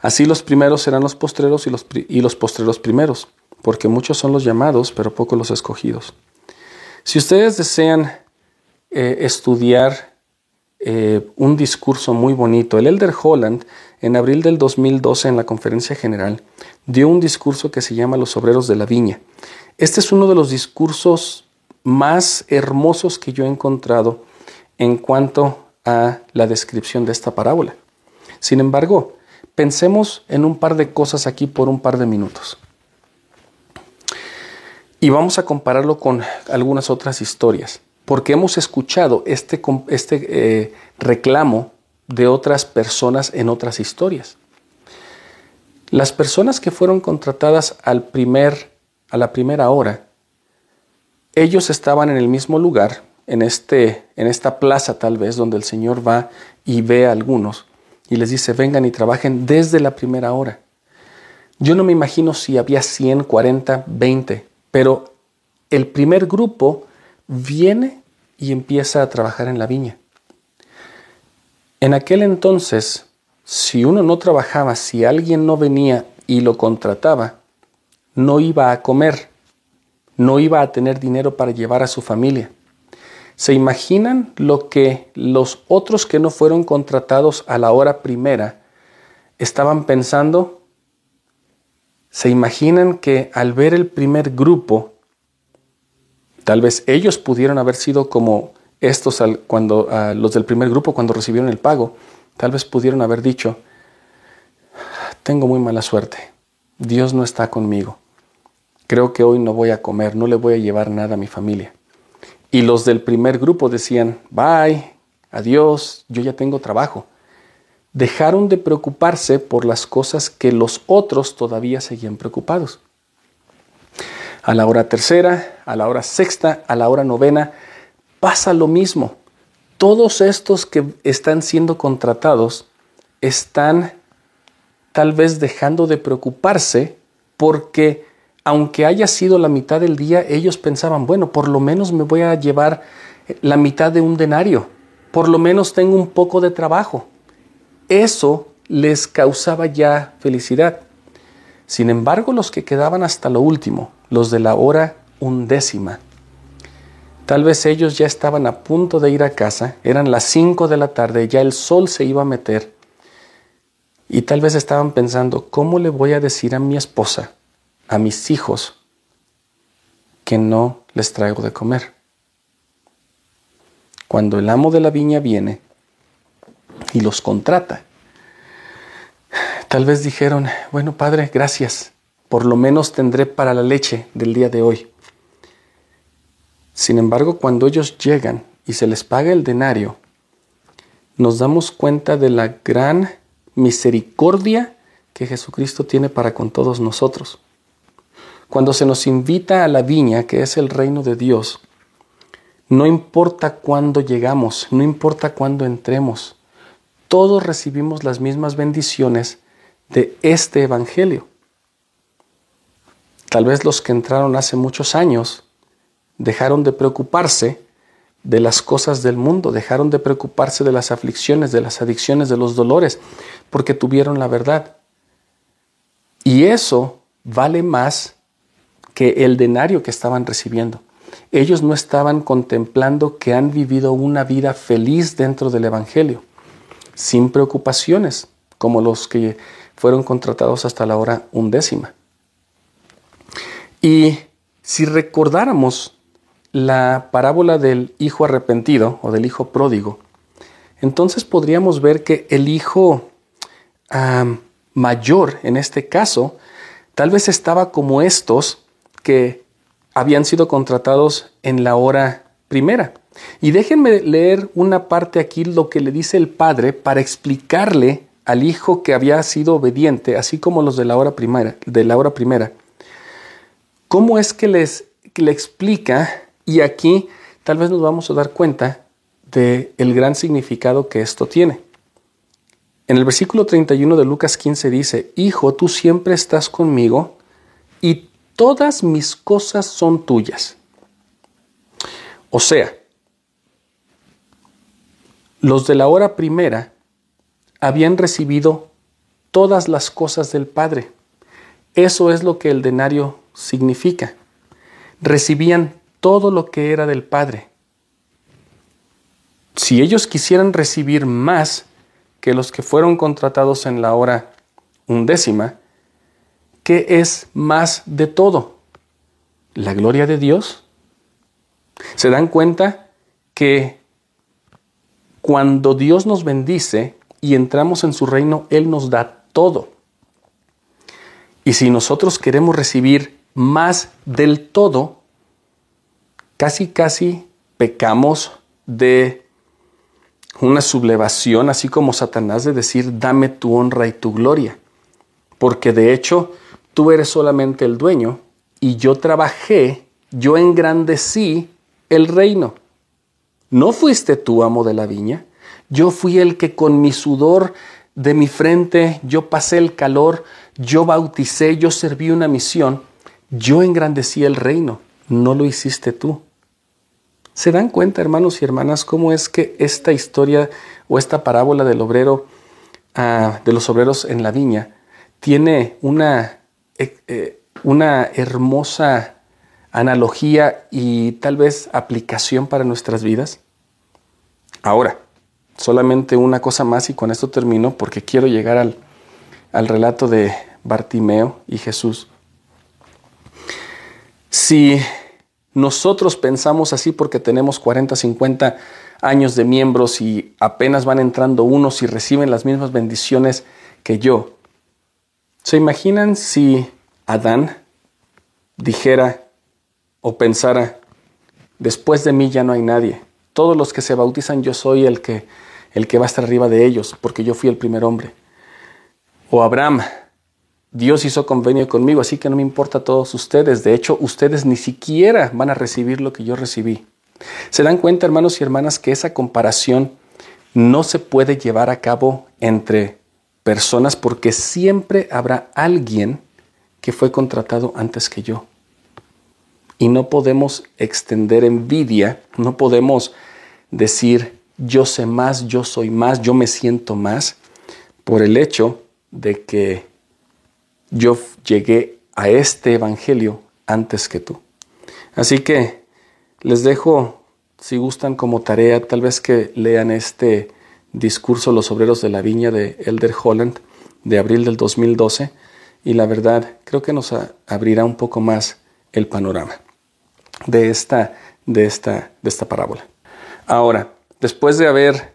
así los primeros serán los postreros y los, y los postreros primeros, porque muchos son los llamados, pero pocos los escogidos. Si ustedes desean eh, estudiar eh, un discurso muy bonito, el Elder Holland, en abril del 2012 en la conferencia general, dio un discurso que se llama Los Obreros de la Viña. Este es uno de los discursos más hermosos que yo he encontrado en cuanto a la descripción de esta parábola. Sin embargo, pensemos en un par de cosas aquí por un par de minutos. Y vamos a compararlo con algunas otras historias, porque hemos escuchado este, este eh, reclamo de otras personas en otras historias. Las personas que fueron contratadas al primer, a la primera hora, ellos estaban en el mismo lugar, en, este, en esta plaza tal vez, donde el Señor va y ve a algunos y les dice, vengan y trabajen desde la primera hora. Yo no me imagino si había 100, 40, 20, pero el primer grupo viene y empieza a trabajar en la viña. En aquel entonces, si uno no trabajaba, si alguien no venía y lo contrataba, no iba a comer, no iba a tener dinero para llevar a su familia. ¿Se imaginan lo que los otros que no fueron contratados a la hora primera estaban pensando? ¿Se imaginan que al ver el primer grupo, tal vez ellos pudieron haber sido como estos cuando los del primer grupo cuando recibieron el pago, tal vez pudieron haber dicho, tengo muy mala suerte, Dios no está conmigo, creo que hoy no voy a comer, no le voy a llevar nada a mi familia. Y los del primer grupo decían, bye, adiós, yo ya tengo trabajo. Dejaron de preocuparse por las cosas que los otros todavía seguían preocupados. A la hora tercera, a la hora sexta, a la hora novena, pasa lo mismo. Todos estos que están siendo contratados están tal vez dejando de preocuparse porque aunque haya sido la mitad del día, ellos pensaban, bueno, por lo menos me voy a llevar la mitad de un denario, por lo menos tengo un poco de trabajo. Eso les causaba ya felicidad. Sin embargo, los que quedaban hasta lo último, los de la hora undécima, tal vez ellos ya estaban a punto de ir a casa, eran las cinco de la tarde, ya el sol se iba a meter, y tal vez estaban pensando, ¿cómo le voy a decir a mi esposa a mis hijos que no les traigo de comer. Cuando el amo de la viña viene y los contrata, tal vez dijeron, bueno Padre, gracias, por lo menos tendré para la leche del día de hoy. Sin embargo, cuando ellos llegan y se les paga el denario, nos damos cuenta de la gran misericordia que Jesucristo tiene para con todos nosotros. Cuando se nos invita a la viña, que es el reino de Dios, no importa cuándo llegamos, no importa cuándo entremos, todos recibimos las mismas bendiciones de este Evangelio. Tal vez los que entraron hace muchos años dejaron de preocuparse de las cosas del mundo, dejaron de preocuparse de las aflicciones, de las adicciones, de los dolores, porque tuvieron la verdad. Y eso vale más que el denario que estaban recibiendo. Ellos no estaban contemplando que han vivido una vida feliz dentro del Evangelio, sin preocupaciones, como los que fueron contratados hasta la hora undécima. Y si recordáramos la parábola del hijo arrepentido o del hijo pródigo, entonces podríamos ver que el hijo ah, mayor, en este caso, tal vez estaba como estos, que habían sido contratados en la hora primera. Y déjenme leer una parte aquí, lo que le dice el padre, para explicarle al hijo que había sido obediente, así como los de la hora primera, de la hora primera, ¿cómo es que les le explica? Y aquí tal vez nos vamos a dar cuenta del el gran significado que esto tiene. En el versículo 31 de Lucas 15 dice, Hijo, tú siempre estás conmigo y todas mis cosas son tuyas. O sea, los de la hora primera habían recibido todas las cosas del Padre. Eso es lo que el denario significa. Recibían todo lo que era del Padre. Si ellos quisieran recibir más que los que fueron contratados en la hora undécima, ¿qué es más de todo? ¿La gloria de Dios? ¿Se dan cuenta que cuando Dios nos bendice y entramos en su reino, Él nos da todo? Y si nosotros queremos recibir más del todo, casi casi pecamos de una sublevación, así como Satanás, de decir, dame tu honra y tu gloria. Porque de hecho, tú eres solamente el dueño y yo trabajé, yo engrandecí el reino. ¿No fuiste tú amo de la viña? Yo fui el que con mi sudor de mi frente, yo pasé el calor, yo bauticé, yo serví una misión, yo engrandecí el reino, no lo hiciste tú. ¿Se dan cuenta, hermanos y hermanas, cómo es que esta historia o esta parábola del obrero, ah, de los obreros en la viña, tiene una, eh, eh, una hermosa analogía y tal vez aplicación para nuestras vidas? Ahora, solamente una cosa más y con esto termino porque quiero llegar al, al relato de Bartimeo y Jesús. Si nosotros pensamos así porque tenemos 40, 50 años de miembros y apenas van entrando unos y reciben las mismas bendiciones que yo. ¿Se imaginan si Adán dijera o pensara, después de mí ya no hay nadie? Todos los que se bautizan yo soy el que, el que va a estar arriba de ellos porque yo fui el primer hombre. O Abraham Dios hizo convenio conmigo, así que no me importa a todos ustedes. De hecho, ustedes ni siquiera van a recibir lo que yo recibí. ¿Se dan cuenta, hermanos y hermanas, que esa comparación no se puede llevar a cabo entre personas porque siempre habrá alguien que fue contratado antes que yo? Y no podemos extender envidia, no podemos decir yo sé más, yo soy más, yo me siento más, por el hecho de que yo llegué a este Evangelio antes que tú. Así que les dejo, si gustan como tarea, tal vez que lean este discurso Los Obreros de la Viña de Elder Holland de abril del 2012 y la verdad creo que nos abrirá un poco más el panorama de esta, de esta, de esta parábola. Ahora, después de haber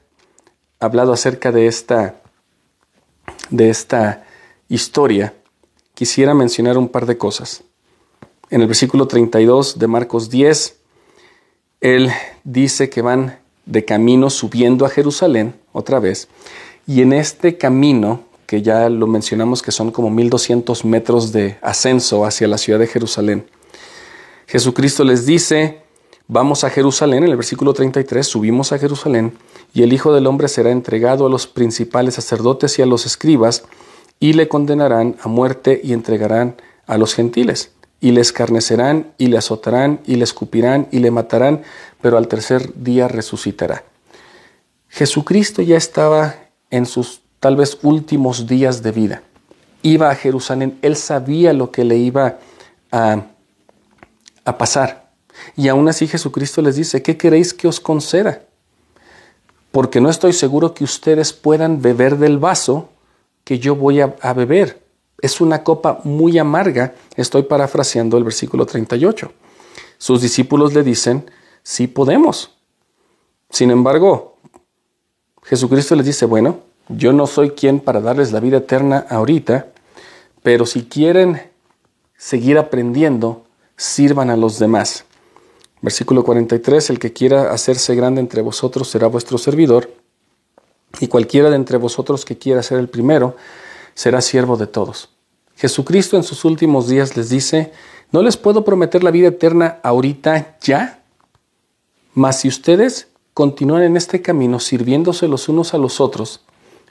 hablado acerca de esta, de esta historia, quisiera mencionar un par de cosas. En el versículo 32 de Marcos 10, él dice que van de camino subiendo a Jerusalén otra vez, y en este camino, que ya lo mencionamos que son como 1200 metros de ascenso hacia la ciudad de Jerusalén, Jesucristo les dice, vamos a Jerusalén, en el versículo 33, subimos a Jerusalén, y el Hijo del Hombre será entregado a los principales sacerdotes y a los escribas, y le condenarán a muerte y entregarán a los gentiles, y le escarnecerán y le azotarán y le escupirán y le matarán, pero al tercer día resucitará. Jesucristo ya estaba en sus tal vez últimos días de vida. Iba a Jerusalén, él sabía lo que le iba a, a pasar. Y aún así Jesucristo les dice, ¿qué queréis que os conceda? Porque no estoy seguro que ustedes puedan beber del vaso que yo voy a, beber. Es una copa muy amarga. Estoy parafraseando el versículo 38. Sus discípulos le dicen, sí podemos. Sin embargo, Jesucristo les dice, bueno, yo no soy quien para darles la vida eterna ahorita, pero si quieren seguir aprendiendo, sirvan a los demás. Versículo 43, el que quiera hacerse grande entre vosotros será vuestro servidor. y cualquiera de entre vosotros que quiera ser el primero será siervo de todos. Jesucristo en sus últimos días les dice, no les puedo prometer la vida eterna ahorita ya, mas si ustedes continúan en este camino sirviéndose los unos a los otros,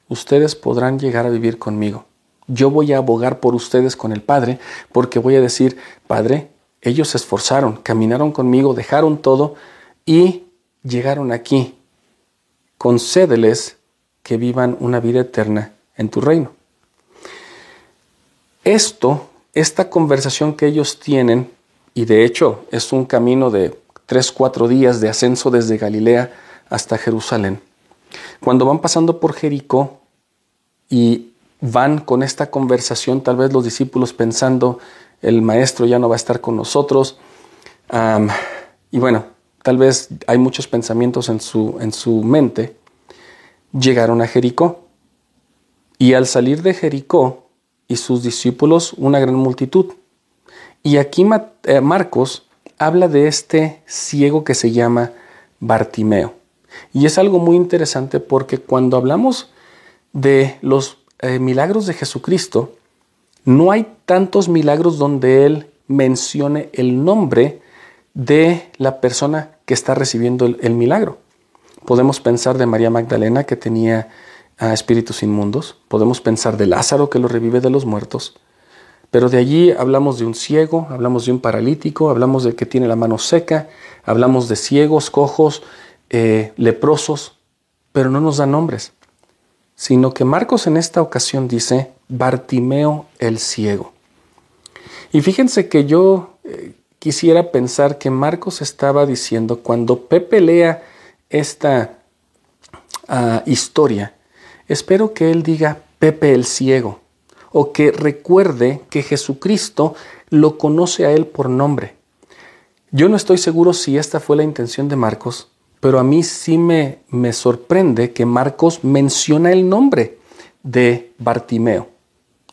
ustedes podrán llegar a vivir conmigo. Yo voy a abogar por ustedes con el Padre, porque voy a decir, Padre, ellos se esforzaron, caminaron conmigo, dejaron todo y llegaron aquí. Concédeles que vivan una vida eterna en tu reino. Esto, esta conversación que ellos tienen, y de hecho es un camino de tres, cuatro días de ascenso desde Galilea hasta Jerusalén. Cuando van pasando por Jericó y van con esta conversación, tal vez los discípulos pensando, el maestro ya no va a estar con nosotros. y bueno, tal vez hay muchos pensamientos en su, en su mente. Llegaron a Jericó. Y al salir de Jericó y sus discípulos, una gran multitud. Y aquí eh, Marcos habla de este ciego que se llama Bartimeo. Y es algo muy interesante porque cuando hablamos de los eh, milagros de Jesucristo, no hay tantos milagros donde Él mencione el nombre de la persona que está recibiendo el, milagro. Podemos pensar de María Magdalena que tenía ah, espíritus inmundos, podemos pensar de Lázaro que lo revive de los muertos, pero de allí hablamos de un ciego, hablamos de un paralítico, hablamos de que tiene la mano seca, hablamos de ciegos, cojos, eh, leprosos, pero no nos da nombres, sino que Marcos en esta ocasión dice Bartimeo el ciego. Y fíjense que yo eh, quisiera pensar que Marcos estaba diciendo cuando Pepe lea esta ah, historia, espero que él diga Pepe el ciego o que recuerde que Jesucristo lo conoce a él por nombre. Yo no estoy seguro si esta fue la intención de Marcos, pero a mí sí me, me sorprende que Marcos menciona el nombre de Bartimeo.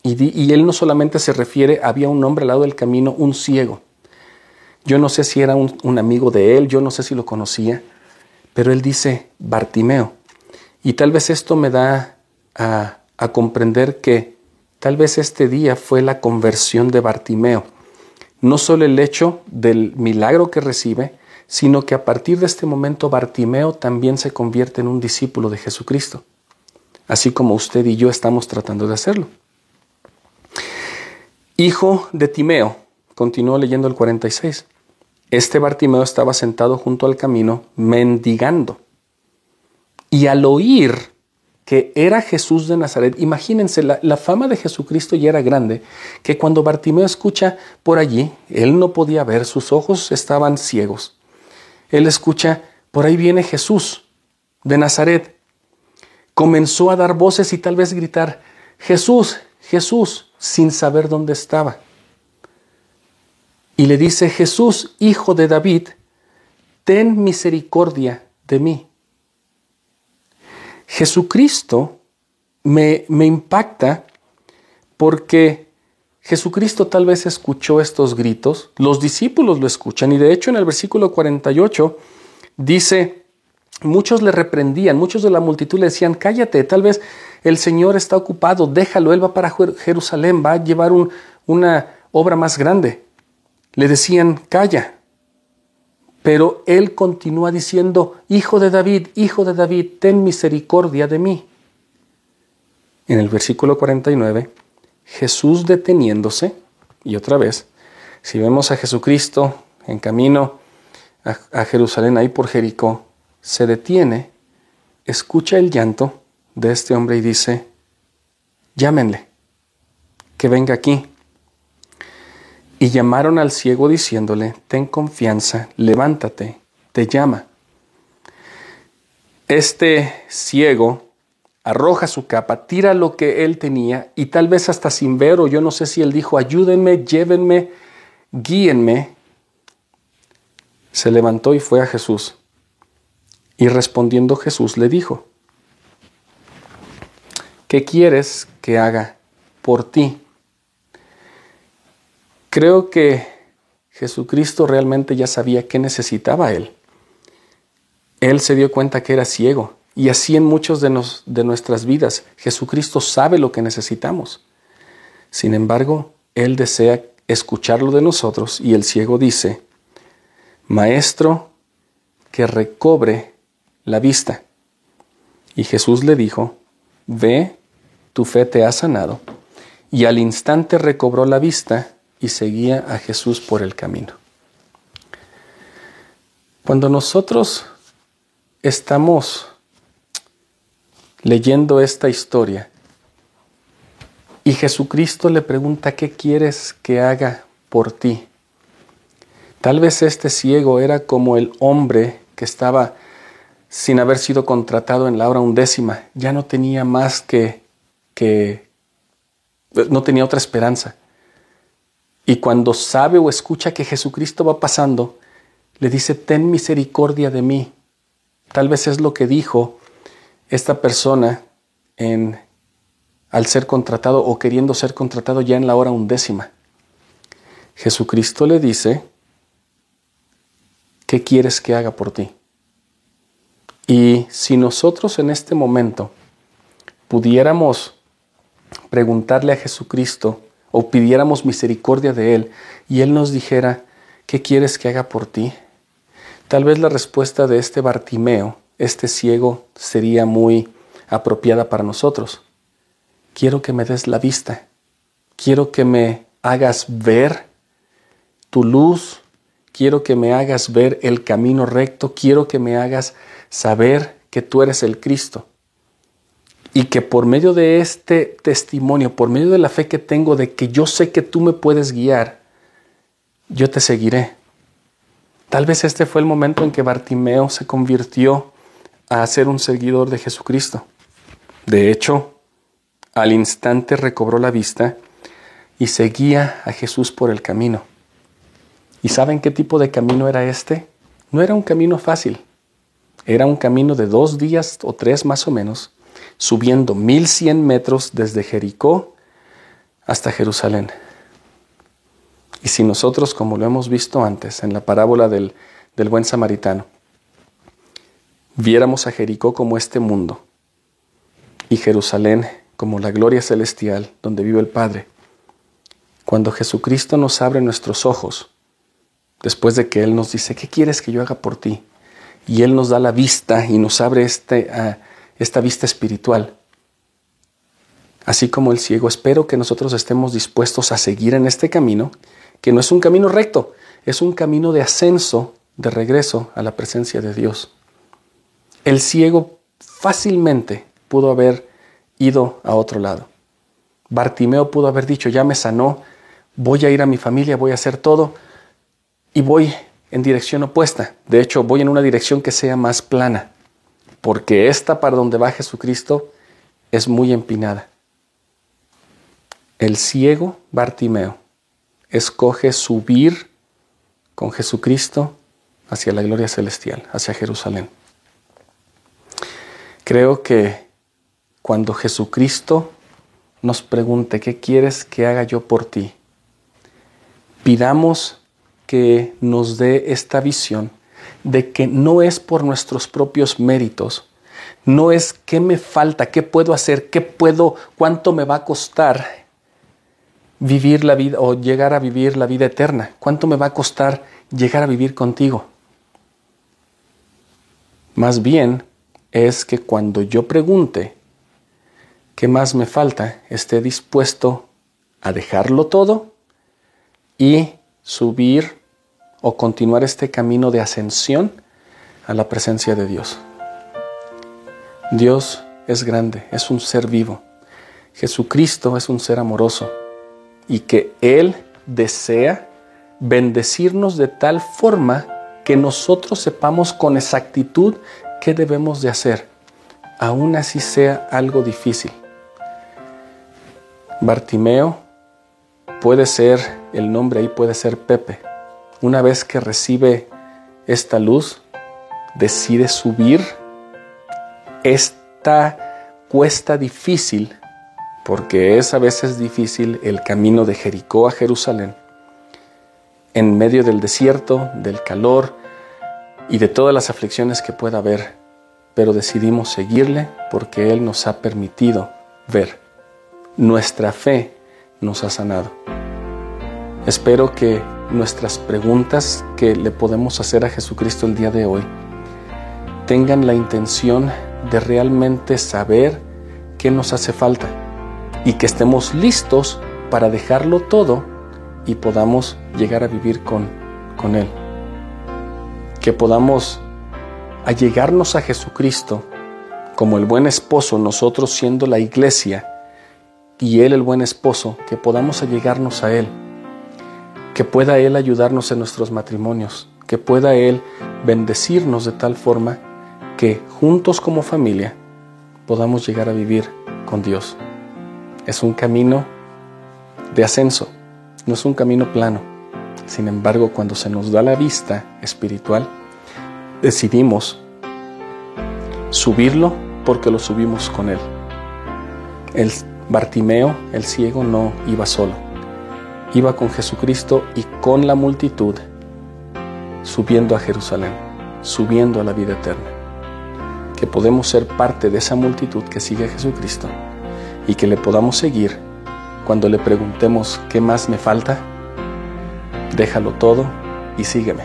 Y, él no solamente se refiere, había un hombre al lado del camino, un ciego. Yo no sé si era un, amigo de él, yo no sé si lo conocía, pero él dice Bartimeo. Y tal vez esto me da a comprender que Tal vez este día fue la conversión de Bartimeo. No solo el hecho del milagro que recibe, sino que a partir de este momento Bartimeo también se convierte en un discípulo de Jesucristo, así como usted y yo estamos tratando de hacerlo. Hijo de Timeo, continuó leyendo el 46. Este Bartimeo estaba sentado junto al camino mendigando. Y al oír que era Jesús de Nazaret. Imagínense, la, fama de Jesucristo ya era grande, que cuando Bartimeo escucha por allí, él no podía ver, sus ojos estaban ciegos. Él escucha, por ahí viene Jesús de Nazaret. Comenzó a dar voces y tal vez gritar, Jesús, Jesús, sin saber dónde estaba. Y le dice, Jesús, hijo de David, ten misericordia de mí. Jesucristo me, me impacta porque Jesucristo tal vez escuchó estos gritos, los discípulos lo escuchan y de hecho en el versículo 48 dice, muchos le reprendían, muchos de la multitud le decían, cállate, tal vez el Señor está ocupado, déjalo, Él va para Jerusalén, va a llevar una obra más grande. Le decían, calla, pero él continúa diciendo, Hijo de David, Hijo de David, ten misericordia de mí. En el versículo 49, Jesús deteniéndose, y otra vez, si vemos a Jesucristo en camino a, Jerusalén, ahí por Jericó, se detiene, escucha el llanto de este hombre y dice, llámenle, que venga aquí. Y llamaron al ciego diciéndole, ten confianza, levántate, te llama. Este ciego arroja su capa, tira lo que él tenía y tal vez hasta sin ver, o yo no sé si él dijo, ayúdenme, llévenme, guíenme. Se levantó y fue a Jesús. Y respondiendo Jesús le dijo, ¿qué quieres que haga por ti? Creo que Jesucristo realmente ya sabía qué necesitaba él. Él se dio cuenta que era ciego Y así en muchos de, de nuestras vidas, Jesucristo sabe lo que necesitamos. Sin embargo, Él desea escucharlo de nosotros y el ciego dice, Maestro, que recobre la vista. Y Jesús le dijo, Ve, tu fe te ha sanado. Y al instante recobró la vista y seguía a Jesús por el camino. Cuando nosotros estamos leyendo esta historia y Jesucristo le pregunta, ¿qué quieres que haga por ti? Tal vez este ciego era como el hombre que estaba sin haber sido contratado en la hora undécima, ya no tenía más que, que, no tenía otra esperanza. Y cuando sabe o escucha que Jesucristo va pasando, le dice, ten misericordia de mí. Tal vez es lo que dijo esta persona en, al ser contratado o queriendo ser contratado ya en la hora undécima. Jesucristo le dice, ¿qué quieres que haga por ti? Y si nosotros en este momento pudiéramos preguntarle a Jesucristo o pidiéramos misericordia de Él y Él nos dijera, ¿qué quieres que haga por ti? Tal vez la respuesta de este Bartimeo, este ciego, sería muy apropiada para nosotros. Quiero que me des la vista, quiero que me hagas ver tu luz, quiero que me hagas ver el camino recto, quiero que me hagas saber que tú eres el Cristo. Y que por medio de este testimonio, por medio de la fe que tengo de que yo sé que tú me puedes guiar, yo te seguiré. Tal vez este fue el momento en que Bartimeo se convirtió a ser un seguidor de Jesucristo. De hecho, al instante recobró la vista y seguía a Jesús por el camino. ¿Y saben qué tipo de camino era este? No era un camino fácil. Era un camino de dos días o tres más o menos, subiendo 1100 metros desde Jericó hasta Jerusalén. Y si nosotros, como lo hemos visto antes en la parábola del, del buen samaritano, viéramos a Jericó como este mundo y Jerusalén como la gloria celestial donde vive el Padre, cuando Jesucristo nos abre nuestros ojos, después de que Él nos dice, ¿qué quieres que yo haga por ti? y Él nos da la vista y nos abre este, esta vista espiritual. Así como el ciego, espero que nosotros estemos dispuestos a seguir en este camino, que no es un camino recto, es un camino de ascenso, de regreso a la presencia de Dios. El ciego fácilmente pudo haber ido a otro lado. Bartimeo pudo haber dicho, ya me sanó, voy a ir a mi familia, voy a hacer todo y voy en dirección opuesta. De hecho, voy en una dirección que sea más plana, porque esta para donde va Jesucristo es muy empinada. El ciego Bartimeo escoge subir con Jesucristo hacia la gloria celestial, hacia Jerusalén. Creo que cuando Jesucristo nos pregunte, ¿qué quieres que haga yo por ti? Pidamos que nos dé esta visión de que no es por nuestros propios méritos, no es qué me falta, qué puedo hacer, qué puedo, cuánto me va a costar vivir la vida o llegar a vivir la vida eterna, cuánto me va a costar llegar a vivir contigo. Más bien es que cuando yo pregunte qué más me falta, esté dispuesto a dejarlo todo y subir o continuar este camino de ascensión a la presencia de Dios. Dios es grande, es un ser vivo. Jesucristo es un ser amoroso y que Él desea bendecirnos de tal forma que nosotros sepamos con exactitud qué debemos de hacer, aun así sea algo difícil. Bartimeo puede ser, el nombre ahí puede ser Pepe, una vez que recibe esta luz, decide subir esta cuesta difícil, porque es a veces difícil el camino de Jericó a Jerusalén, en medio del desierto, del calor y de todas las aflicciones que pueda haber. pero decidimos seguirle porque Él nos ha permitido ver. Nuestra fe nos ha sanado. Espero que nuestras preguntas que le podemos hacer a Jesucristo el día de hoy tengan la intención de realmente saber qué nos hace falta y que estemos listos para dejarlo todo y podamos llegar a vivir con, con Él. Que podamos allegarnos a Jesucristo como el buen esposo, nosotros siendo la iglesia y Él el buen esposo, que podamos allegarnos a Él, que pueda Él ayudarnos en nuestros matrimonios, que pueda Él bendecirnos de tal forma que juntos como familia podamos llegar a vivir con Dios. Es un camino de ascenso, no es un camino plano. Sin embargo, cuando se nos da la vista espiritual, decidimos subirlo porque lo subimos con Él. El Bartimeo, el ciego, no iba solo. Iba con Jesucristo y con la multitud subiendo a Jerusalén, subiendo a la vida eterna. Que podemos ser parte de esa multitud que sigue a Jesucristo y que le podamos seguir cuando le preguntemos qué más me falta. Déjalo todo y sígueme.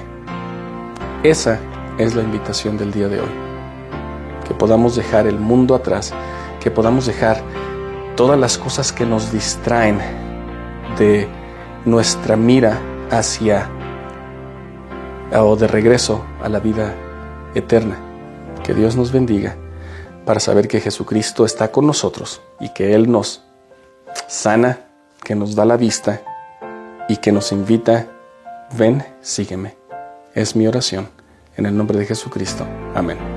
Esa es la invitación del día de hoy. Que podamos dejar el mundo atrás, que podamos dejar todas las cosas que nos distraen de nuestra mira hacia o de regreso a la vida eterna. Que Dios nos bendiga para saber que Jesucristo está con nosotros y que Él nos sana, que nos da la vista y que nos invita, ven, sígueme. Es mi oración. En el nombre de Jesucristo. Amén.